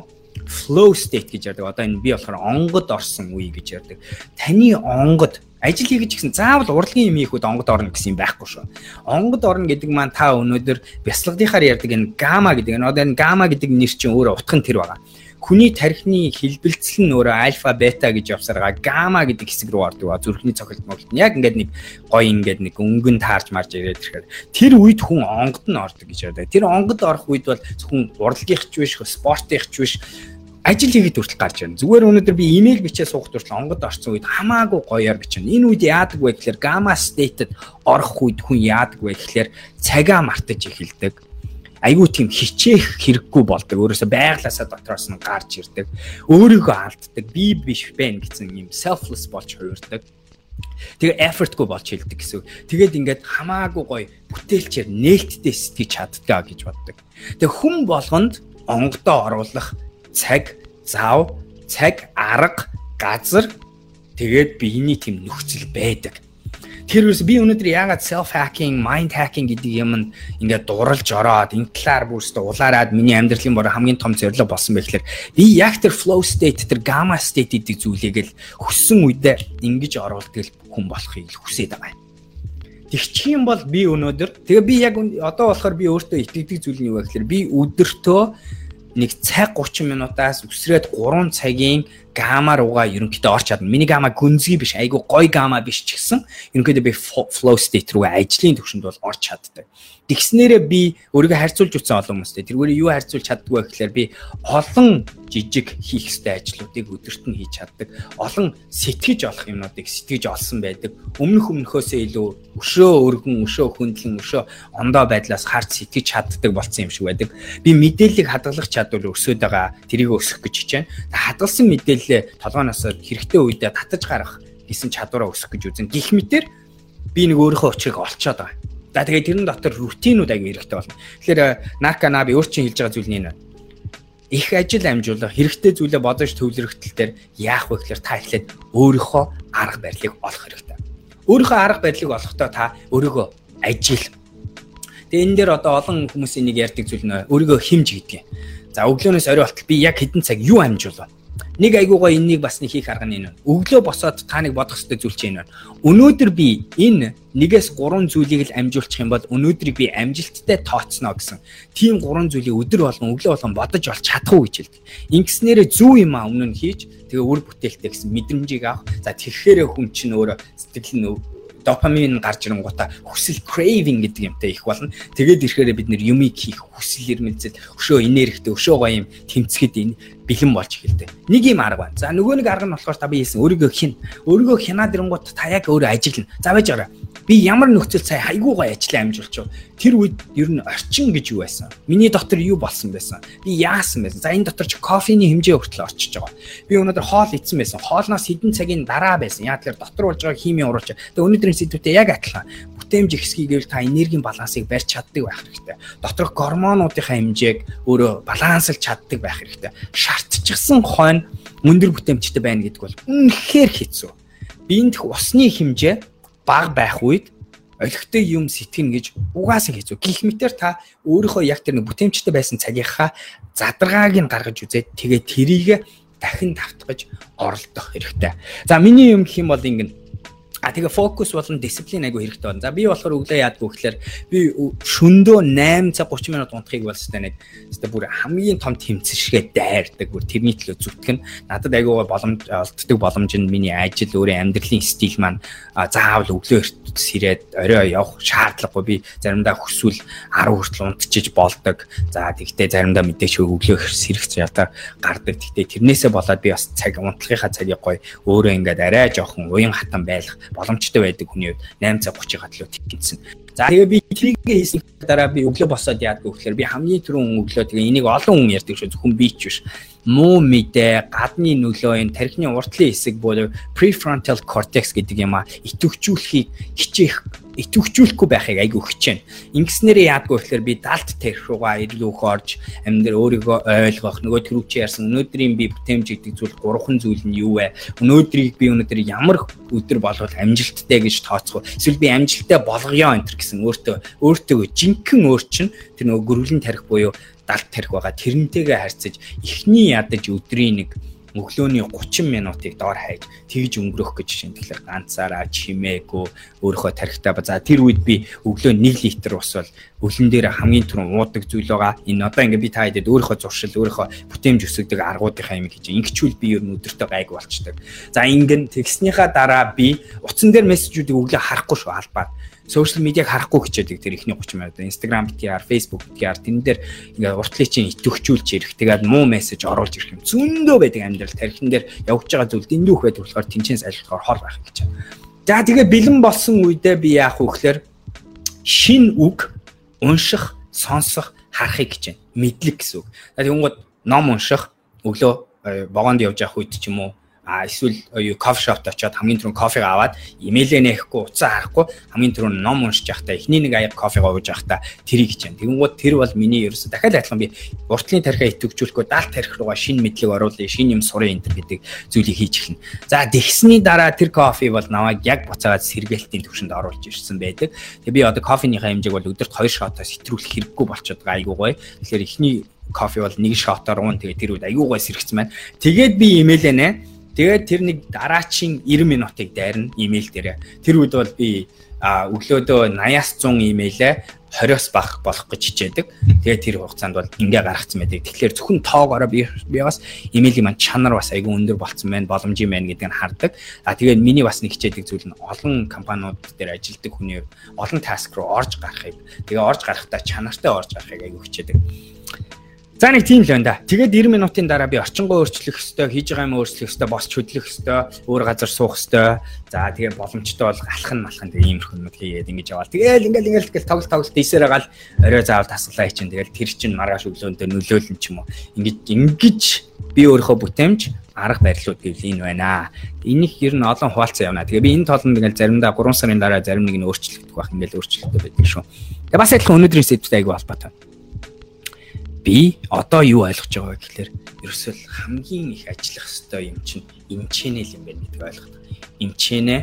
[SPEAKER 1] flow state гэж ярьдаг. Одоо энэ би болохоор онгод орсон үе гэж ярьдаг. Таны онгод ажил хийгэж гисэн заавал урлагийн юм хийхүүд онгод орно гэсэн юм байхгүй шүү. Онгод орно гэдэг маань та өнөөдөр бясалгалынхаар ярьдаг энэ гама гэдэг энэ одоо энэ гама гэдэг нэр чинь өөрөө утга нь тэр байгаа. Хүний тархины хэлбэлцэл нь өөрөө альфа бета гэж явсараа гама гэдэг хэсэг рүү ордог ба зүрхний цохилт моглт. Яг ингээд нэг гоё ингээд нэг өнгөн таарж марж ирээд ирэхээр тэр үед хүн онгод нь ордог гэж байдаг. Тэр онгод орох үед бол зөвхөн урлагийнх ч биш, спортынх ч биш ажил хийгээд хүртэл гарч ирнэ. Зүгээр өнөөдөр би имэйл бичээ суух хүртэл онгод орсон үед хамаагүй гоёор бичнэ. Энэ үед яадаг вэ гэхээр гамма стейтэд орох үед хүн яадаг вэ гэхээр цагаа мартаж эхэлдэг. Айгүй тийм хичээх хэрэггүй болдог. Өөрөөсөө байглаасаа дотроос нь гарч ирдэг. Өөрийгөө алддаг. Би биш байна гэсэн юм selfless болж хувирдаг. Тэгээ effortгүй болж хэлдэг гэсэн. Тэгээд ингээд хамаагүй гоё бүтээлчээр нээлттэй сэтгэж чаддгаа гэж боддог. Тэгээ хүн болгонд онгодоо оруулах цаг, зав, цаг, арга, газар тэгээд биений тийм нөхцөл байдаг. Тэр үс би өнөөдөр яагаад self hacking, mind hacking гэдэг юм ингээд дуралж ороод энэ талаар бүрстэ улаарад миний амьдралын бор хамгийн том зорилго болсон байх гэхээр би яг тэр flow state тэр gamma state гэдэг зүйлийг л хүссэн үедээ ингэж оруулдаг хүн болохыг хүсээд байгаа юм. Тэгчих юм бол би өнөөдөр тэгээ би яг одоо болохоор би өөртөө итгэдэг зүйл нь юу вэ гэхээр би өдөртөө нэг цаг 30 минутаас үсрээд 3 цагийн гама руугаа ерөнхийдөө орч чадна. Миний гама гүнзгий биш, айгу гой гама биш ч гэсэн ерөнхийдөө би flow state руу ажлын төвшөнд бол орч чаддаг. Тэгснээрээ би өөрийгөө харьцуулж утсан олон хүмүүстэй тэргээр юу харьцуулж чаддгүй гэхээр би олон жижиг хийх ёстой ажлуудыг өдөрт нь хийж чаддаг. Олон сэтгэж олох юмнуудыг сэтгэж олсон байдаг. Өмнөх өмнөхөөсөө илүү өшөө өргөн, өшөө хөндлөн, өшөө ондоо байдлаас харж сэтгэж чаддаг болсон юм шиг байдаг. Би мэдээллийг хадгалах чадвар өсөд байгаа. Тэрийг өсгөх гэж хичээнэ. Хадгалсан мэдээлэлээ толгооноос хэрэгтэй үедээ татаж гарах гэсэн чадвараа өсгөх гэж үзэн. Гэх мэтэр би нэг өөрийнхөө учрыг олцоод байгаа За тэгээд тэрэн дотор рутинууд аяг хэрэгтэй болно. Тэгэхээр нарка наби өөр чинь хэлж байгаа зүйл нь энэ. Их ажил амжуулах, хэрэгтэй зүйлээ бодож төвлөрөх тал дээр яах вэ гэхээр та эхлээд өөрийнхөө арга барилыг олох хэрэгтэй. Өөрийнхөө арга барилыг олохдоо та өөрийгөө ажил. Тэгээ энэ дээр одоо олон хүмүүсийн нэг ярьдаг зүйл нь өөрийгөө химж гэдэг юм. За өглөөнөөс орой болтол би яг хэдэн цаг юу амжуулав? Нэг айгуугаа энэнийг бас нэг хийх арга нь энэ. Өглөө босоод та нэг бодох ёстой зүйл чинь энэ. Өнөөдөр би энэ нэгээс гурван зүйлийг л амжуулчих юм бол өнөөдрийг би амжилттай тооцно гэсэн. Тийм гурван зүйлийг өдөр болгон өглөө болгон бодож олж чадах уу гэж хэлдэг. Ингэснээрээ зүв юм а өмнө нь хийж тэгээ үр бүтээлтэй гэсэн мэдрэмжийг авах. За тэгэхээр хүн чинь өөрөө сэтгэл нь допамин гарч ирэнгуудаа хүсэл craving гэдэг юмтай их болно. Тэгээд ирэхээр бид нэр юмыг хийх хүсэл ирмэлзэл өшөө энергитэй өшөө гоё юм тэмцэхэд энэ бэлэн болж эхэлдэг. Нэг юм арга байна. За нөгөө нэг арга нь болохоор та би хэлсэн өөрийгөө хин. Өөрийгөө хянаад ирэнгууд та яг өөрөө ажиллана. За байж орой би ямар нөхцөл цай хайгуу гой ажлаа амжуулчих. Тэр үед ер нь орчин гэж юу байсан? Миний дотор юу болсон байсан? Би яасан байсан? За энэ дотор ч кофений хэмжээ хүртэл орчиж байгаа. Би өнөөдөр хоол идсэн байсан. Хоолноос хэдэн цагийн дараа байсан. Яа тэгэхээр дотор болж байгаа химийн уруулж. Тэгээ өнөөдрийн сэдвүүтэй яг адилхан. Бүтээмж ихсхий гэвэл та энергийн балансыг барьж чаддаг байх хэрэгтэй. Доторх гормонуудынхаа хэмжээг өөрөө баланслж чаддаг байх хэрэгтэй. Шаардчихсан хойно өндөр бүтээмжтэй байна гэдэг бол үнэхээр хэцүү. Биенд усны хэмжээ баг байх үед олигтой юм сэтгэн гэж угаасаа хэцүү. Гэх мэтэр та өөрийнхөө яг тэр нэг бүтээмжтэй байсан цагийнхаа задаргааг нь гаргаж үзээд тэгээ тэрийг дахин давтгаж оролдох хэрэгтэй. За миний юм гэх юм бол ингэн А тэгээ фокус болон дисциплин айгу хэрэгтэй байна. За би болохоор өглөө яадгүй гэхээр би шөндөө 8 цаг 30 минут унтахыг бол өстой нэг өстой бүр хамгийн том тэмцэшгээ дайрдаг. Бүр тэрний төлөө зүтгэн. Надад айгу боломж олддог боломж нь миний ажил, өөрийн амьдралын стил маань заавал өглөө эртс ирээд орой явах шаардлагагүй. Би заримдаа хүсвэл 10 хүртэл унтчихж болдог. За тэгтээ заримдаа мэдээч өглөө сэрэгч ята гардаг. Тэгтээ тэрнээсээ болоод би бас цаг унтлагынхаа цагийг гоё өөрөө ингээд арай жоохон уян хатан байх боломжтой байдаг хүний хувьд 8 цаг 30 хатлуу тэнцэн. За тэгээ би трийг хийсэн дараа би өглөө босоод яадгүй гэхээр би хамгийн түрүүн өглөө тэгээ энийг олон хүн ярьдаг шүү зөвхөн би ч биш муу мэдээ, гадны нөлөө энэ тархины уртлын хэсэг буюу prefrontal cortex гэдэг юм а итвэхжүүлэхийг хичээх итвэхжүүлэхгүй байхыг айгүй хичээнэ. Ингэснээрээ яадгүй гэхээр би далд тарих руугаа ирлүүх орж амьдрал өөрийгөө ойлгох нөгөө төрүүч ярьсан өнөөдрийн би бүтээмж гэдэг зүйл гурван зүйл нь юу вэ? Өнөөдрийг би өнөөдөр ямар өдөр болвол амжилттай гэж тооцох вэ? Эсвэл би амжилттай болгоё энэ гэсэн өөртөө өөртөө жинхэнэ өөр чинь тэр нөгөө гөрвлэн тарих буюу далд тарих байгаа. Тэрнтэйгээ харьцаж эхний ядаж өдрийн нэг өглөөний 30 минутыг доор хайж тэгж өнгөрөх гэж чинь тэгэхээр ганцаараа чимээгүй өөрийнхөө тарихтаа ба за тэр үед би өглөө 1 литр ус бол өлөн дээр хамгийн түрүүн уудаг зүйл байгаа. Энэ одоо ингээ би та хэдэд өөрийнхөө зуршил өөрийнхөө бүтээмж өсгдөг аргуудынхаа юм гэж ингэчүүл би ер нь өдөртөө гайг болчдөг. За ингэн тэгснийхаа дараа би утсан дээр мессежүүдийг өглөө харахгүй шүү албаар social media-г харахгүй хичээдэг тэр ихний 30 минут Instagram битгийар Facebook битгийар тэн дээр ингээ уртлыг чинь итгэвчүүлж ирэх тэгээд муу мессеж оруулж ирэх юм зөндөө байдаг амьдрал тархин дээр явж байгаа зүйл дэндүүх байдаг болохоор тэнцэнс ажиллахаар хор байх гэж байна. За тэгээ бэлэн болсон үедээ би яах вэ гэхээр шин үг унших, сонсох, харахыг байна. Мэдлэг гэсэн үг. Тэгэнгүүт ном унших өглөө э, богонд явж явах үед ч юм уу а эсвэл юу кофе шопт очиод хамгийн түрүүн кофег аваад имэйлээ нээхгүй уцаа харахгүй хамгийн түрүүн ном уншиж явахдаа эхний нэг аяг кофег ууж явахдаа тэрийг байна. Тэгэнгүүт тэр бол миний ерөөсө дахиад адилхан би уртлын тархиа идэвхжүүлэхгүй даалт тарих руугаа шинэ мэдлэг оруулъя, шинэ юм сурын энэ гэдэг зүйлийг хийж эхэлнэ. За тэгсний дараа тэр кофе бол намайг яг буцаагаад сэргээлтийн төвшөнд оруулж ирсэн байдаг. Тэгээ би одоо кофеныхаа хэмжээг бол өдөрт 2 шотоос хэтрүүлэх хэрэггүй болчиход байгаа айгуу гоё. Тэгэхээр эхний кофе бол нэг шотоор уун тэгээ тэр үед айгуу гоё сэрэгцсэн байна. Тэгээд би имэйлээ нэ Тэгээд тэр нэг дараачийн 90 минутыг дайрна имэйл дээр. Тэр үед бол би өглөөдөө 80-аас 100 имэйлээ 20-оос бага болох гэж хичээдэг. Тэгээд тэр хугацаанд бол ингээ гаргацсан байдаг. Тэгэхээр зөвхөн тоогоороо би би бас имэйлийн маань чанар бас айгүй өндөр болцсон байна, боломжийн байна гэдгийг нь хардаг. А тэгээд миний бас нэг хичээдэг зүйл нь олон компаниуд дээр ажилладаг хүний олон таск руу орж гарахыг. Тэгээ орж гарахдаа чанартай орж гарахыг айгүй хичээдэг. За нэг тийм л байна да. Тэгээд 90 минутын дараа би орчингоо өөрчлөх ёстой, хийж байгаа юм өөрчлөх ёстой, босч хөдлөх ёстой, өөр газар суух ёстой. За тэгээ боломжтой бол алах нь малах нь тэгээ иймэрхүү юм хийгээд ингэж яваал. Тэгээл ингээл ингээл тэгэл тоглолт тоглолт гал орой заавал тасглаа чинь тэгэл тэр чин маргааш өглөөндөө нөлөөлнө ч юм уу. Ингэж ингэж би өөрийнхөө бүтээмж арга барилууд гэвэл энэ байна. Энийг ер нь олон хуваалцсан явна. Тэгээ би энэ тоолонд ингээл заримдаа 3 сарын дараа зарим нэг нь өөрчлөгдөх байх ингээл өөрчлөлттэй байдаг шүү. Тэгээ бас адилхан өнөөдрийн сэдвтэй айгүй холбоотой би одоо юу ойлгож байгаа вэ гэхээр ерөөсөө хамгийн их ажиллах ёстой юм чинь эмчэнэл юм байна гэдгийг ойлгох. Эмчэнэ,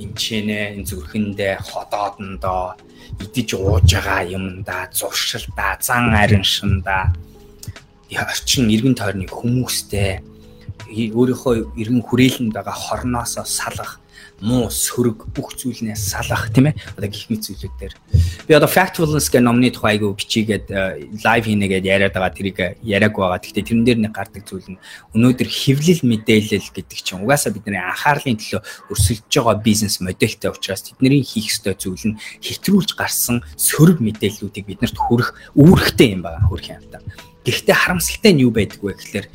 [SPEAKER 1] эмчэнэ энэ зүрхэндээ ходоодондоо идэж ууж байгаа юмда, зуршилда, зан ариншинда орчин иргэн тойрны хүмүүстэй өөрийнхөө иргэн хүрээлэнд байгаа хорноосоо салах муу сөрөг бүх зүйлнээс салах тийм ээ? Одоо гих мэт зүйлүүд дээр. Би одоо factfulness гэх номны тухай айгу бичигээд лайв хийнэгээд яриад байгаа тэрийг яриаг байгаа. Гэхдээ тэрэн дээр нэг гардаг зүйл нь өнөөдөр хэвлэл мэдээлэл гэдэг чинь угаасаа бидний анхаарлын төлөө өрсөлдөж байгаа бизнес модельтэй учраас тэдний хийх ёстой зүйл нь хэтрүүлж гарсан сөрөг мэдээллүүдийг биднэрт хүрэх үүрэгтэй юм байгаа хүрх юм та. Гэхдээ харамсалтай нь юу байдаг вэ гэхээр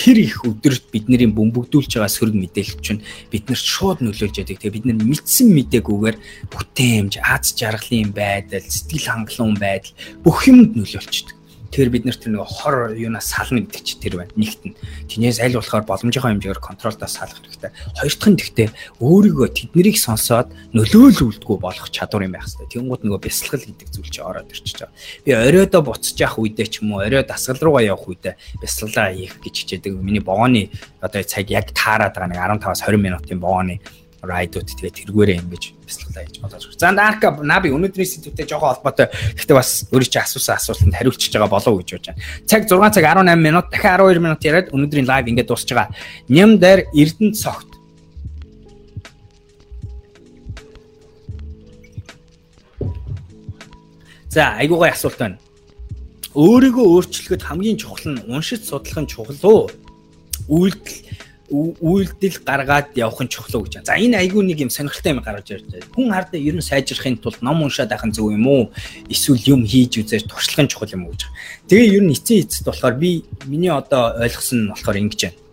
[SPEAKER 1] тэр их өдөрт бидний бөмбөгдүүлж байгаа сөрөг мэдээлэл чинь биднэрт шууд нөлөөлж яадаг. Тэгээ бид нар мэдсэн мэдээгүйгээр бүтээмж, аз жаргалын байдал, сэтгэл хангалуун байдал бүх юмд нөлөөлчдөг. Тэгэхээр бид нарт нэг хор юунаас сална гэдэг чи тэр байна. Нэгт нь. Тинээс аль болохоор боломжийнхоо хэмжээгээр контролдоос салах хэрэгтэй. Хоёр дахь нь гэхдээ өөрийгөө тэднийг сонсоод нөлөөлүүлдэггүй болох чадвар юм байх хэрэгтэй. Тэнгууд нөгөө бясалгал гэдэг зүйл чи ороод ирчихэж байгаа. Би оройдоо буцаж явах үедээ ч юм уу, орой дасгал руугаа явах үедээ бясалгалаа хийх гэж хичээдэг. Миний богооны одоо цаг яг таарад байгаа нэг 15-аас 20 минутын богооны райдууд тэгээд тэргээрээ ингэж бясалгалаа хийж бодож байна. За Нарка Наби өнөөдрийн сэдвүүтэй жоохон холбоотой. Гэхдээ бас өөрөө чи асуусан асуултанд хариулчихж байгаа болов уу гэж бодож байна. Цаг 6 цаг 18 минут дахин 12 минут яриад өнөөдрийн лайв ингээд дуусч байгаа. Ням дээр Эрдэнэ цогт За айгуугай асуулт байна. Өөрийгөө өөрчлөхөд хамгийн чухал нь уншиж судлах нь чухал уу? Үйлдэл үйлдэл гаргаад явах нь чухал гэж байна. За энэ айгүй нэг юм сонирхолтой юм гаргаж ирж байна. Хүн хардаа ер нь сайжрахын тулд ном уншаад нь зөв юм уу? Эсвэл юм хийж үзэж туршлах нь чухал юм уу гэж. Тэгээ ер нь эцсийн эцэд болохоор би миний одоо ойлгосон нь болохоор ингэж байна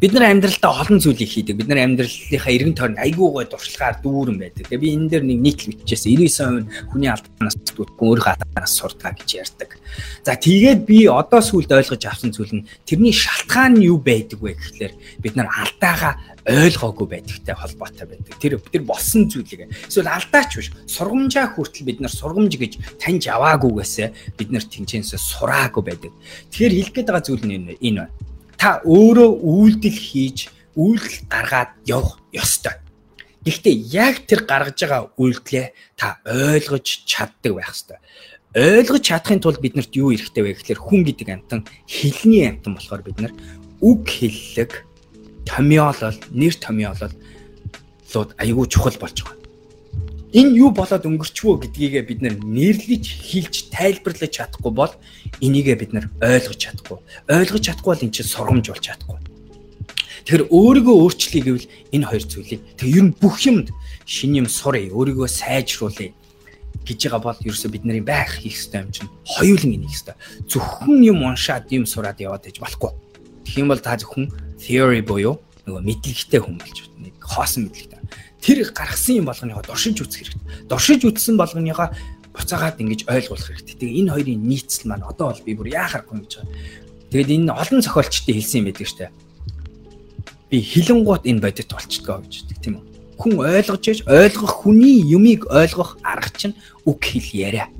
[SPEAKER 1] бид нар амьдралдаа олон зүйлийг хийдэг. Бид нар амьдралынхаа эргэн тойронд айгүй гой дуршлагаар дүүрэн байдаг. Тэгээ би энэ дээр нэг нийтлэл биччихсэн. 99% хүний алдаанаас дүүтгэн өөрийнхөө алдаанаас сурдаг гэж ярьдаг. За тэгээд би одоо сүлд ойлгож авсан зүйл нь тэрний шалтгаан нь юу байдаг вэ гэхлээр бид нар алдаагаа ойлгоогүй байдагтай холбоотой байдаг. Тэр тэр болсон зүйлийг эсвэл алдаач биш сургамжаа хүртэл бид нар сургамж гэж таньж аваагүйгээсээ бид нар тэнцэнсээ сураагүй байдаг. Тэгэхээр хэлэх гээд байгаа зүйл нь энэ байна та өөрөө үйлдэл хийж үйлдэл гаргаад явах ёстой. Гэхдээ яг тэр гаргаж байгаа үйлдэлээ та ойлгож чаддаг байх ёстой. Ойлгож чадахын тулд биднэрт юу хэрэгтэй вэ гэхээр хүн гэдэг амтан хэлний амтан болохоор бид нар үг хэллэг, томьёолол, нэр томьёолол лууд аягүй чухал болж байгаа энэ юу болоод өнгөрчвөө гэдгийгээ бид нэрлэж хэлж тайлбарлаж чадахгүй бол энийгээ бид ойлгож чадахгүй. Ойлгож чадахгүй бол эн чинь сургамж болж чадахгүй. Тэгэхээр өөрийгөө өөрчлөе гэвэл энэ хоёр зүйлийг тэг ер нь бүх юмд шин юм сурыг өөрийгөө сайжруулъя гэж байгаа бол ерөөсө бид нарын байх хийх ёстой юм чинь хоёулын энийг ёстой. Зөвхөн юм уншаад юм сураад яваад байж болохгүй. Тэгэх юм бол та зөвхөн theory буюу нөгөө мэдлэгтэй хүн болж байна. Нэг хоосон мэдлэгтэй тэр гаргасан юм болгоныхоо дуршиж үзэх хэрэгтэй. Дуршиж үзсэн болгоныхоо буцаагаад ингэж ойлгуулах хэрэгтэй. Тэгээ энэ хоёрын нийцэл маань одоо бол би бүр яахааргүй гэж байгаа. Тэгээд энэ олон зохиолчтой хэлсэн юм байдаг штэ. Би хилэнгуут энэ бодит болчихдгоо гэждэг тийм үү. Хүн ойлгож яж ойлгох хүний юмыг ойлгох арга чинь үг хэл яриа.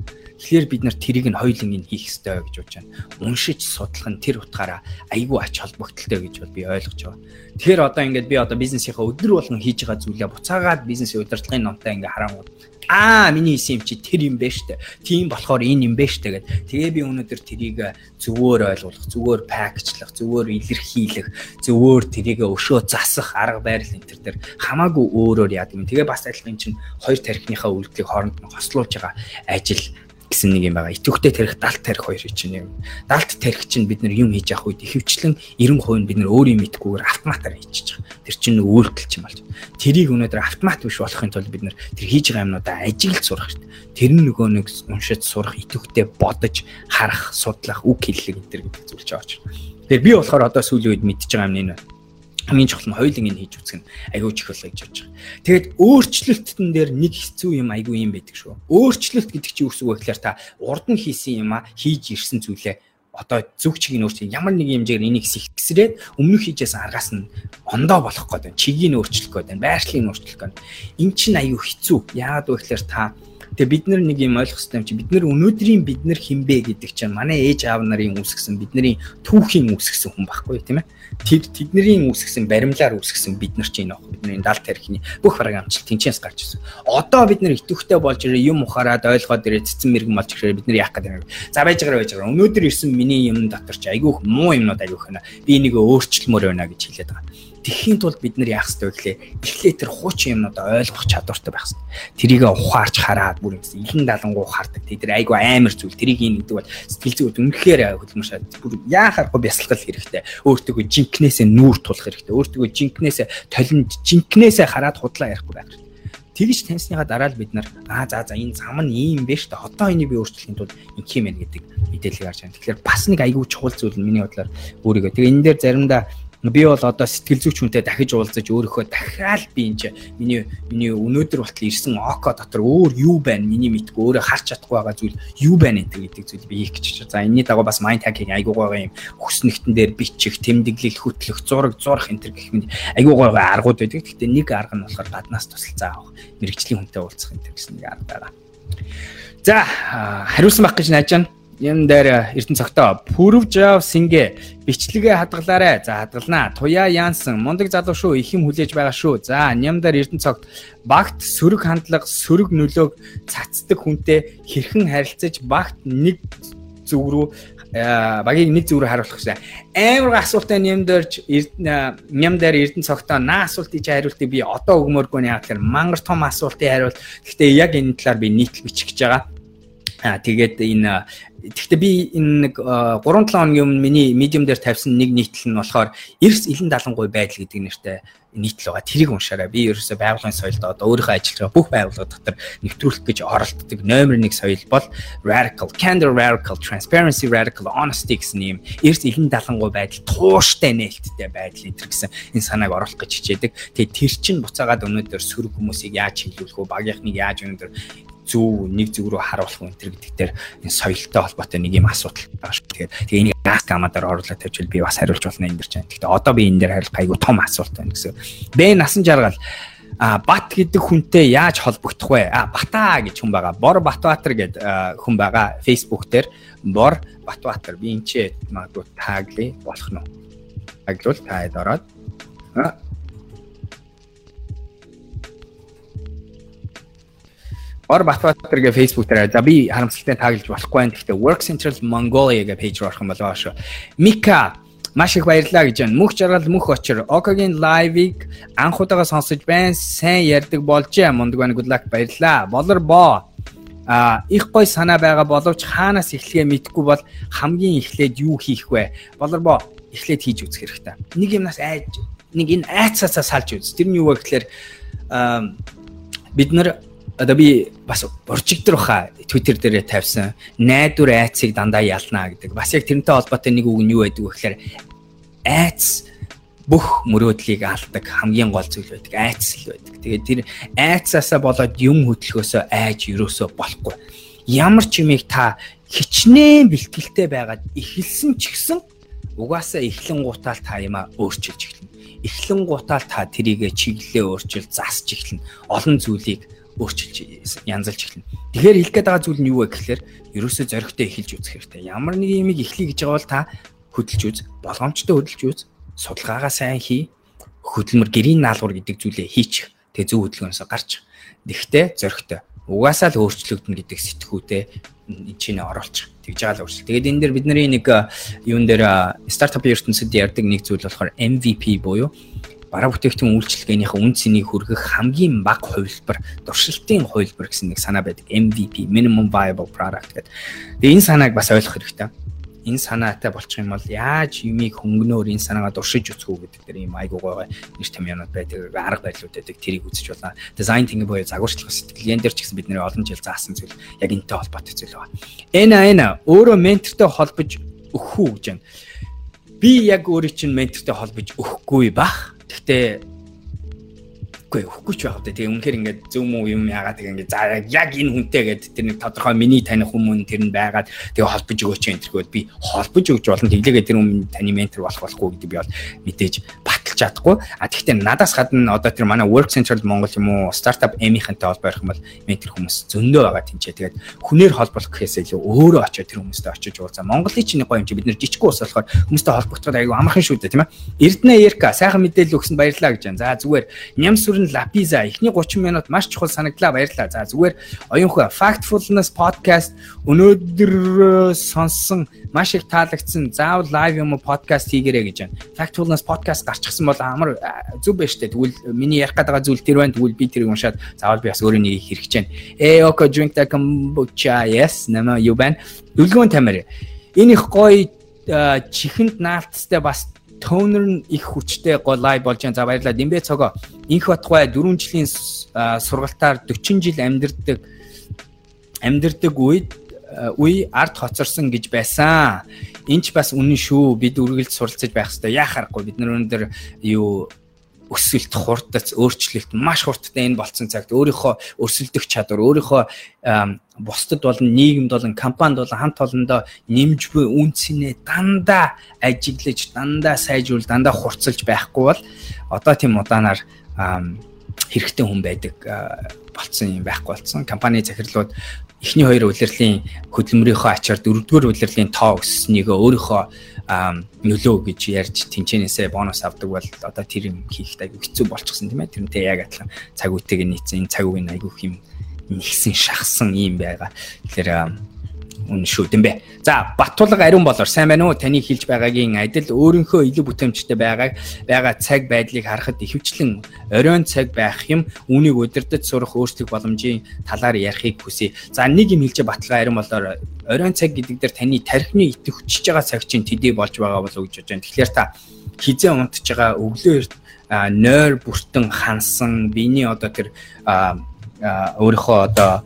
[SPEAKER 1] Тэгэхээр бид нар тэрийг нь хоёулын нь хийх ёстой гэж бодож байна. Уншиж судлах нь тэр утгаараа айгүй ач холбогдолтой гэж бол би ойлгож байгаа. Тэгэхээр одоо ингээд би одоо бизнесийнхаа өдөр болгон хийж байгаа зүйлээ буцаагаад бизнесийн удирдлагын номтой ингээд харангууд аа миний хийсэн юм чи тэр юм байна штэ. Тийм болохоор энэ юм байна штэ гэд. Тэгээ би өнөөдөр тэрийг зөвөөр ойлгуулах, зөвөөр пакэжлах, зөвөөр илэрхийлэх, зөвөөр тэрийг өшөө засах арга барил энэ төр дээр хамаагүй өөрөөр яадаг юм. Тэгээ бас адилхан чинь хоёр тарихныхаа үйлдэлийг хооронд нь хослуулж байгаа ажил гэсэн нэг юм байгаа. Итвэхтэй тарих, далд тарих хоёр чинь юм. Далд тарих чинь бид нар юм хийж явах үед ихэвчлэн 90% нь бид нар өөрийн мэдгүйгээр автоматар хийчихэж байгаа. Тэр чинь нэг үйлдэл чинь болж. Тэрийг өнөөдөр автомат биш болохын тулд бид нар тэр хийж байгаа юмнуудаа ажиглаж сурах хэрэгтэй. Тэр нь нөгөө нэг уншиж сурах, итвэхтэй бодож, харах, судлах, үг хэллэг энэ төр гэдэг зүйл ч ааж. Тэгэхээр би болохоор одоо сүүлийн үед мэдчихэж байгаа юм энэ хамгийн чухал нь хоёулын энэ хийж үзэх нь аягүй чухал гэж бодож байгаа. Тэгээд өөрчлөлттөн дээр нэг хэцүү юм аягүй юм байдаг шүү. Өөрчлөлт гэдэг чинь вэ гэхээр та урд нь хийсэн юм а хийж ирсэн зүйлээ одоо зүг чигийг өөрчлөх ямар нэг хэмжээгээр энийг сэгтсрээд өмнөх хийжсэн аргаас нь ондоо болох гээд байна. Чигийг нь өөрчлөх гээд байна. Байршлыг нь өөрчлөх гээд. Эн чинь аюу хэцүү. Яагаад вэ гэхээр та Тэгээ бид нар нэг юм ойлгох хэрэгтэй юм чи бид нар өнөөдрийн бид нар хинбэ гэдэг чинь манай ээж аав нарын үүсгэсэн бидний түүхийн үүсгэсэн хүн байхгүй тийм ээ. Тэр тэдний үүсгэсэн баримлаар үүсгэсэн бид нар чинь нөх бидний далд тарихны бүх бараг амжилт тэнцэнс гарч ирсэн. Одоо бид нар итвэхтэй болж ирээ юм ухаарад ойлгоод ирээ цэцэн мэрэгэн болж ирээ бид нар яах гэдэг юм. За байж байгаа байж байгаа. Өнөөдөр ирсэн миний юм дотор чи айгүйх муу юмнууд айгүйх байна. Би энийг өөрчлөлмөр байна гэж хэлээд байгаа тэхийн тулд бид нар яах ёстой вэ гэхлээр эхлээ тэр хуучин юмнуудаа ойлгох чадвартай байх ёстой. Тэрийг ухаарч хараад бүр ингэсэн илэн далангуу хардаг. Тэд нар айгүй амар зүйл. Тэрийг ин гэдэг бол сэтгэл зүйд үнэхээр хөлмөршаад бүр яахааргүй бясалгал хэрэгтэй. Өөртөө жинкнээсээ нүүр тулах хэрэгтэй. Өөртөө жинкнээсээ толинд жинкнээсээ хараад худлаа ярихгүй байх хэрэгтэй тэгж таньсныхаа дараа л бид нар аа за за энэ зам нь ийм шүү дээ. Одоо энийг би өөрчлөхийн тулд ингэх юм байна гэдэг мэдээллийг харж байна. Тэгэхээр бас нэг айгүй чухал зүйл миний бодлоор өөрийгөө. Тэгээ энэ дээр заримдаа би бол одоо сэтгэл зүйч хүнтэй дахиж уулзаж өөрөөхөө дахиад би энэ миний миний өнөөдөр болтол ирсэн око дотор өөр юу байна миний мэдгүй өөрөө харж чадахгүй байгаа зүйл юу байна гэдэг зүйл би хийх гэж байна. За энэний дагуу бас mind hacking айгуу байгаа юм хүснэгтэн дээр бичих, тэмдэглэл хөтлөх, зураг зурх энэ төр гэх мэт айгуу байгаа аргууд байдаг. Гэхдээ нэг арга нь болохоор гаднаас тусалцаа авах, мэрэгжлийн хүнтэй уулзах энэ төр гэсэн нэг арга байгаа. За хариулсан байх гэж найж байна. Юм дээр Эрдэнэ цогтоо пүрв жав сингэ бичлэгээ хадгалаарэ. За хадгалнаа. Туяа Янсан мундаг залуу шүү. Их юм хүлээж байгаа шүү. За ням дээр Эрдэнэ цогт багт сөрөг хандлага, сөрөг нөлөөг цацдаг хүнтэй хэрхэн харилцаж багт нэг зүг рүү багийг нэг зүг рүү харуулах гэсэн. Амар асуултаа нэмдэрж ням дээр Эрдэнэ цогтоо наа асуултыг чи хариултыг би одоо өгмөөргүй нэ яагаад гэхээр мангар том асуултыг хариулт. Гэхдээ яг энэ талаар би нийтлэл бичих гэж байгаа. Аа тэгээд энэ Тэгэхдээ би энэ нэг 3 7 хоногийн өмнө миний medium дээр тавьсан нэг нийтлэл нь болохоор эрс илэн далангуй байдал гэдэг нэртэй нийтлэл байгаа. Тэрийг уншаарай. Би ерөөсөө байгууллагын соёлд одоо өөрийнхөө ажиллаж байгаа бүх байгууллага дотор нэвтрүүлэх гэж оролддог номер 1 соёл бол radical, candor radical, transparency radical, honesty гэсэн юм эрс илэн далангуй байдал тууштай нээлттэй байдал энэ гэсэн энэ санааг оруулах гэж хичээдэг. Тэгээд тэр чинь буцаагаад өнөөдөр сөрөг хүмүүсийг яаж хилүүлэх вэ? Багийнхныг яаж өнөөдөр зөв нэг зүг рүү харуулах энэ төр гэдэг дээр энэ соёлтой холбоотой нэг юм асуудал байгаа шүү. Тэгээд тэгээ энийг газ гамадаар оруулаад тавьчихвал би бас хариулж болно энэ дэр чинь. Гэхдээ одоо би энэ дээр хариулах айгүй том асуулт байна гэсэн. Бэ насан жаргал а бат гэдэг хүнтэй яаж холбогдох вэ? А бата гэж хүн байгаа. Бор Батбаатар гэдэг хүн байгаа. Facebook дээр Бор Батбаатар би энэ ч магадгүй тагли болох нь. Таглуул таад ороод Ор Батбаатар гэ Facebook дээр за би харамсалтай тааглаж болохгүй байна. Гэхдээ Work Central Mongolia гэ пэйж руу орох юм болоо шүү. Мика маш их баярлалаа гэж байна. Мөх жаргал мөх очир. Окагийн лайвыг анх удаага сонсож байна. Сайн ярьдаг болжээ. Мундаг байна. Good luck баярлалаа. Болор боо. А их гой санаа байгаа боловч хаанаас эхлэхээ мэдэхгүй бол хамгийн эхлээд юу хийх вэ? Болор боо эхлээд хийж үзэх хэрэгтэй. Нэг юмнаас айж нэг энэ айцаасаа салж үз. Тэр нь юу вэ гэхээр бид нар одоо би бас борчигдор баха Twitter дээрээ тавьсан найдвар айцыг дандаа ялнаа гэдэг. Бас яг тэрнтэй холбоотой нэг үг нь юу байдаг вэ гэхээр айц бүх мөрөөдлийг алдаг хамгийн гол зүйл байдаг. Айц л байдаг. Тэгээд тэр айцаасаа болоод юм хөтлөхөөсөө айж юусоо болохгүй. Ямар ч юмыг та хичнээн бэлтгэлтэй байгаад эхэлсэн ч гэсэн угаасаа эхлэн гутаал та юмаа өөрчилж эхэлнэ. Эхлэн гутаал та тэрийгэ чиглэлээ өөрчил засч эхэлнэ. Олон зүйлийг өөрчилж янзалж эхэлнэ. Тэгэхээр хэлэх гээд байгаа зүйл нь юу вэ гэхээр ерөөсөө зоригтой эхэлж үзэх хэрэгтэй. Ямар нэг юмыг эхлэе гэж байгаа бол та хөдөлж үз, болгоомжтой хөдөлж үз, судалгаагаа сайн хий, хөдөлмөр гэрийн наалгавар гэдэг зүйлээ хийчих. Тэгээ зөв хөдөлгөөнөөсөө гарч. Тэгтээ зоригтой. Угаасаа л өөрчлөгдөн гэдэг сэтгүүтэй энэ чинь оруулчих. Тэгж байгаа л өөрчлөлт. Тэгээд энэ дээр бидний нэг юун дээр стартап ертөнцид ярьдаг нэг зүйл болохоор MVP буюу бараа бүтээгдэхүүн үйлчилгээнийхээ үн цэнийг хүргэх хамгийн бага хувилбар, дуршилтын хувилбар гэсэн нэг санаа байдаг. MVP, minimum viable product гэдэг. Тэгээ энэ санааг бас ойлгох хэрэгтэй. Энэ санаатай болчих юм бол яаж юмыг хөнгөнөөр энэ санаагаа дуршиж үцэх үү гэдэг дээр юм айгуу гоё нэр томьёонууд байдаг, арга барилуд байдаг. Тэрийг үзэж болно. Дизайн тинг буюу загварчлах сэтгэл энэ дээр ч гэсэн бидний олон жил заасан зүйл яг энэтэй холбоотой зүйл байна. Энэ энэ өөрөө ментортой холбож өгөх үү гэж байна. Би яг өөрийн чинь ментортой холбож өгөхгүй бах Гэхдээ үгүй өгөхгүй ч үү. Тэгээ үнэхээр ингээд зөв мүү юм яагаад тэгээ ингээд за яг энэ хүнтэй гэдэг тэр нэг тодорхой миний таних хүмүүс тэр нь байгаад тэгээ холбож өгөөч энэ тэрхүүд би холбож өгч болно. Тэглээгээ тэр хүн таны ментор болох болохгүй гэдэг би бол мэдээж баталж чадахгүй. А тэгвэл надаас гадна одоо тэр манай Work Central Монгол юм уу стартап эми-хэнтэй холбоо ярих юм бол ментор хүмүүс зөндөө байгаа тэнцээ. Тэгээд хүнээр холбох гэхээс илүү өөрөө очиод тэр хүмүүстэй очиж уулзаа. Монголын чинь гоё юм чи бид нэр жижиг ус болохоор хүмүүстэй холбогдоход аягүй амархан шүү дээ тийм ээ. Эрдэнэ Ерка сайхан мэдээлэл өгсөнд баярлалаа гэж байна. За зүгээр ням сүрэн лапиза эхний 30 минут маш чухал санагдлаа баярлалаа. За зүгээр оюунхаа Factfulness podcast өнөөдөр сонссон маш их таалагдсан. Заавал лайв юм уу подкаст хийгэрэй гэж байна. Factfulness podcast гарчихсан бол амар зүг байна штэ. Тэгвэл миний ярих гэдэг зүйл тэр байна. Тэгвэл би тэрийг уншаад заавал би бас өөрөө нэг хэрэгж байна. Э око drink the kombucha yes нама юу байна? Дүлгүүн тамир. Энэ их гоё чихэнд наалтстай бас тонер нь их хүчтэй гол лайв болж байгаа. За баярлалаа. Димбэ цогоо. Инх Батгай 4 жилийн сургалтаар 40 жил амьдэрдэг амьдэрдэг үед үе ард хоцорсон гэж байсан. Энд ч бас үнэн шүү. Бид үргэлж суралцаж байх хэрэгтэй. Яахаарахгүй бид нар өнөөдөр юу өсөлт, хурдац, өөрчлөлт маш хурдтай энэ болцсон цагт өөрийнхөө өрсөлдөх чадвар, өөрийнхөө бусдад болон нийгэмд болон компанид болон хамт олондоо нэмж буй үнцнээ дандаа ажиглаж, дандаа сайжруул, дандаа хурцлж байхгүй бол одоо тийм удаанаар хэрэгтэй хүн байдаг болцсон юм байхгүй болсон. Компани захирлууд эхний хоёр улирлын хөдөлмөрийнхөө ачаар дөрөвдүгээр улирлын тоо өссөнийгөө өөрийнхөө нөлөө гэж ярьж тэнцэнээсээ бонус авдаг бол одоо тэр юм хийхэд айгүй хэцүү болчихсон тийм ээ. Тэрнтэй яг адилхан цаг үетэйг нийцсэн цаг үеийн айгүй юм нэгсэн шахсан юм байгаа. Тэгэхээр үнэн шүү дээ. За Баттулга ариун болоор сайн байна уу? Таны хэлж байгаагийн адил өөрийнхөө илүү бүтээмжтэй байгаа байгаа цаг байдлыг харахад ихэвчлэн оройн цаг байх юм үүнийг удирдах сурах өөрчлөх боломжийн талаар ярихыг хүсье. За нэг юм хэлж Баттулга ариун болоор оройн цаг гэдэг дээр таны тархины итэх хүчиж байгаа цаг чинь төдий болж байгаа болов уу гэж бодож байна. Тэгэхээр та хизээ унтж байгаа өглөө нойр бүртэн хансан биений одоо тэр өөрийнхөө одоо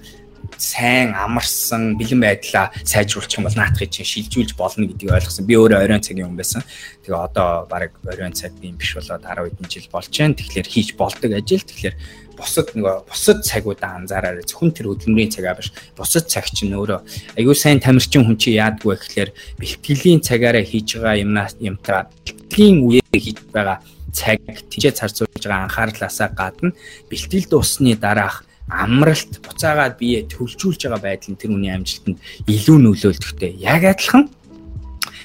[SPEAKER 1] сайн амарсан бэлэн байдлаа сайжруулах юм бол наатахыг чинь шилжүүлж болно гэдгийг ойлгосон. Би өөрөө оройн цагийн хүн байсан. Тэгээ одоо баг оройн цаг би биш болоод 10 хэдэн жил болж байна. Тэгэхээр хийж болдог ажил. Тэгэхээр бусад нөгөө бусад цагуудаа анзаараарай. Зөвхөн тэр хөдөлмөрийн цагаа биш. Бусад цаг чинь өөрөө аюу сайн тамирчин хүн чи яадгүй гэхлээр бэлтгэлийн цагаараа хийж байгаа юмнаас юмтаа бэлтгэлийн үеэр хийж байгаа цаг тийчээ зарцуулж байгаа анхаарлаасаа гадна бэлтгэл дуусны дараах амралт буцаагаад бие төвлжүүлж байгаа байдал нь тэр үний амжилтанд илүү нөлөөлдөхтэй. Яг адилхан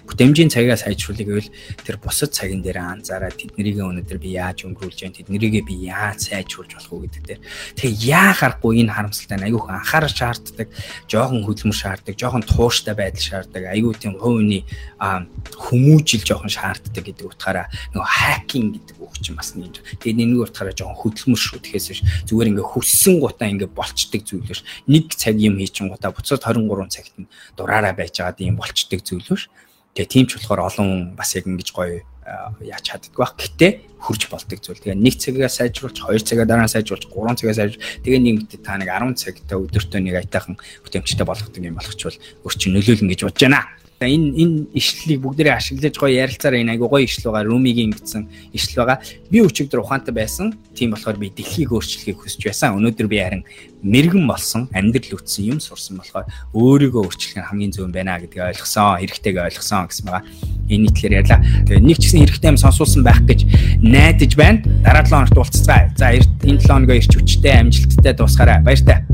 [SPEAKER 1] бүтээмжийн цагаа сайжруулах гэвэл тэр бусад цагийн дээр анзаараад тэднийг өнөөдөр би яаж өнгөрүүлж байна тэднийг би яаж сайжруулж болох уу гэдэг дээр. Тэгээ яа харахгүй энэ харамсалтай айгүйх анхаарал шаарддаг жоохон хөдөлмөр шаарддаг жоохон тууштай байдал шаарддаг. Айгүй тийм хувийн хүмүүжил жоохон шаарддаг гэдэг утгаараа нөгөө хакинг гэдэг үг чинь бас нэг тэгээ нэг утгаараа жоохон хөдөлмөр шүү. Тэгэхээр зүгээр ингээ хүссэн гутаа ингээ болцдог зүйл биш нэг цаг юм хийчин гутаа буцаад 23 цагт нь дураараа байж байгаа юм болцдог зүйл биш Тэгээ тийм ч болохоор олон бас яг ингэж гоё яаж чаддаг баг. Гэтэ хурж болдог зүйл. Тэгээ нэг цагаа сайжруулж, хоёр цагаа дараа нь сайжруулж, гурван цагаа сайжруулж, тэгээ нийгэмд та нэг 10 цагтаа өдөртөө нэг айтайхан бүтээмжтэй болгодог юм болгочвол өрчин нөлөөлнө гэж бодож байна энэ энэ ишлэлийг бүгдээрээ ашиглаж гоё ярилцаараа энэ айгу гоё ишлэл байгаа. Румигийн гэсэн ишлэл байгаа. Би өчигдөр ухаантай байсан. Тийм болохоор би дэлхийг өөрчлөхийг хүсэж байсан. Өнөөдөр би харин мэрэгэн болсон, амьдрал үтсэн юм сурсан болохоор өөрийгөө өөрчлөх нь хамгийн зөв байна гэдгийг ойлгосон, хэрэгтэйг ойлгосон гэсэн байгаа. Энэ итлэр ярьлаа. Тэгээ нэг ч гэсэн хэрэгтэй юм сонсуулсан байх гэж найдаж байна. Дараа 7 хоногт уулзцгаая. За энэ 7 хоногоо ирч хүчтэй амжилттай дуусгаарай. Баяр таа.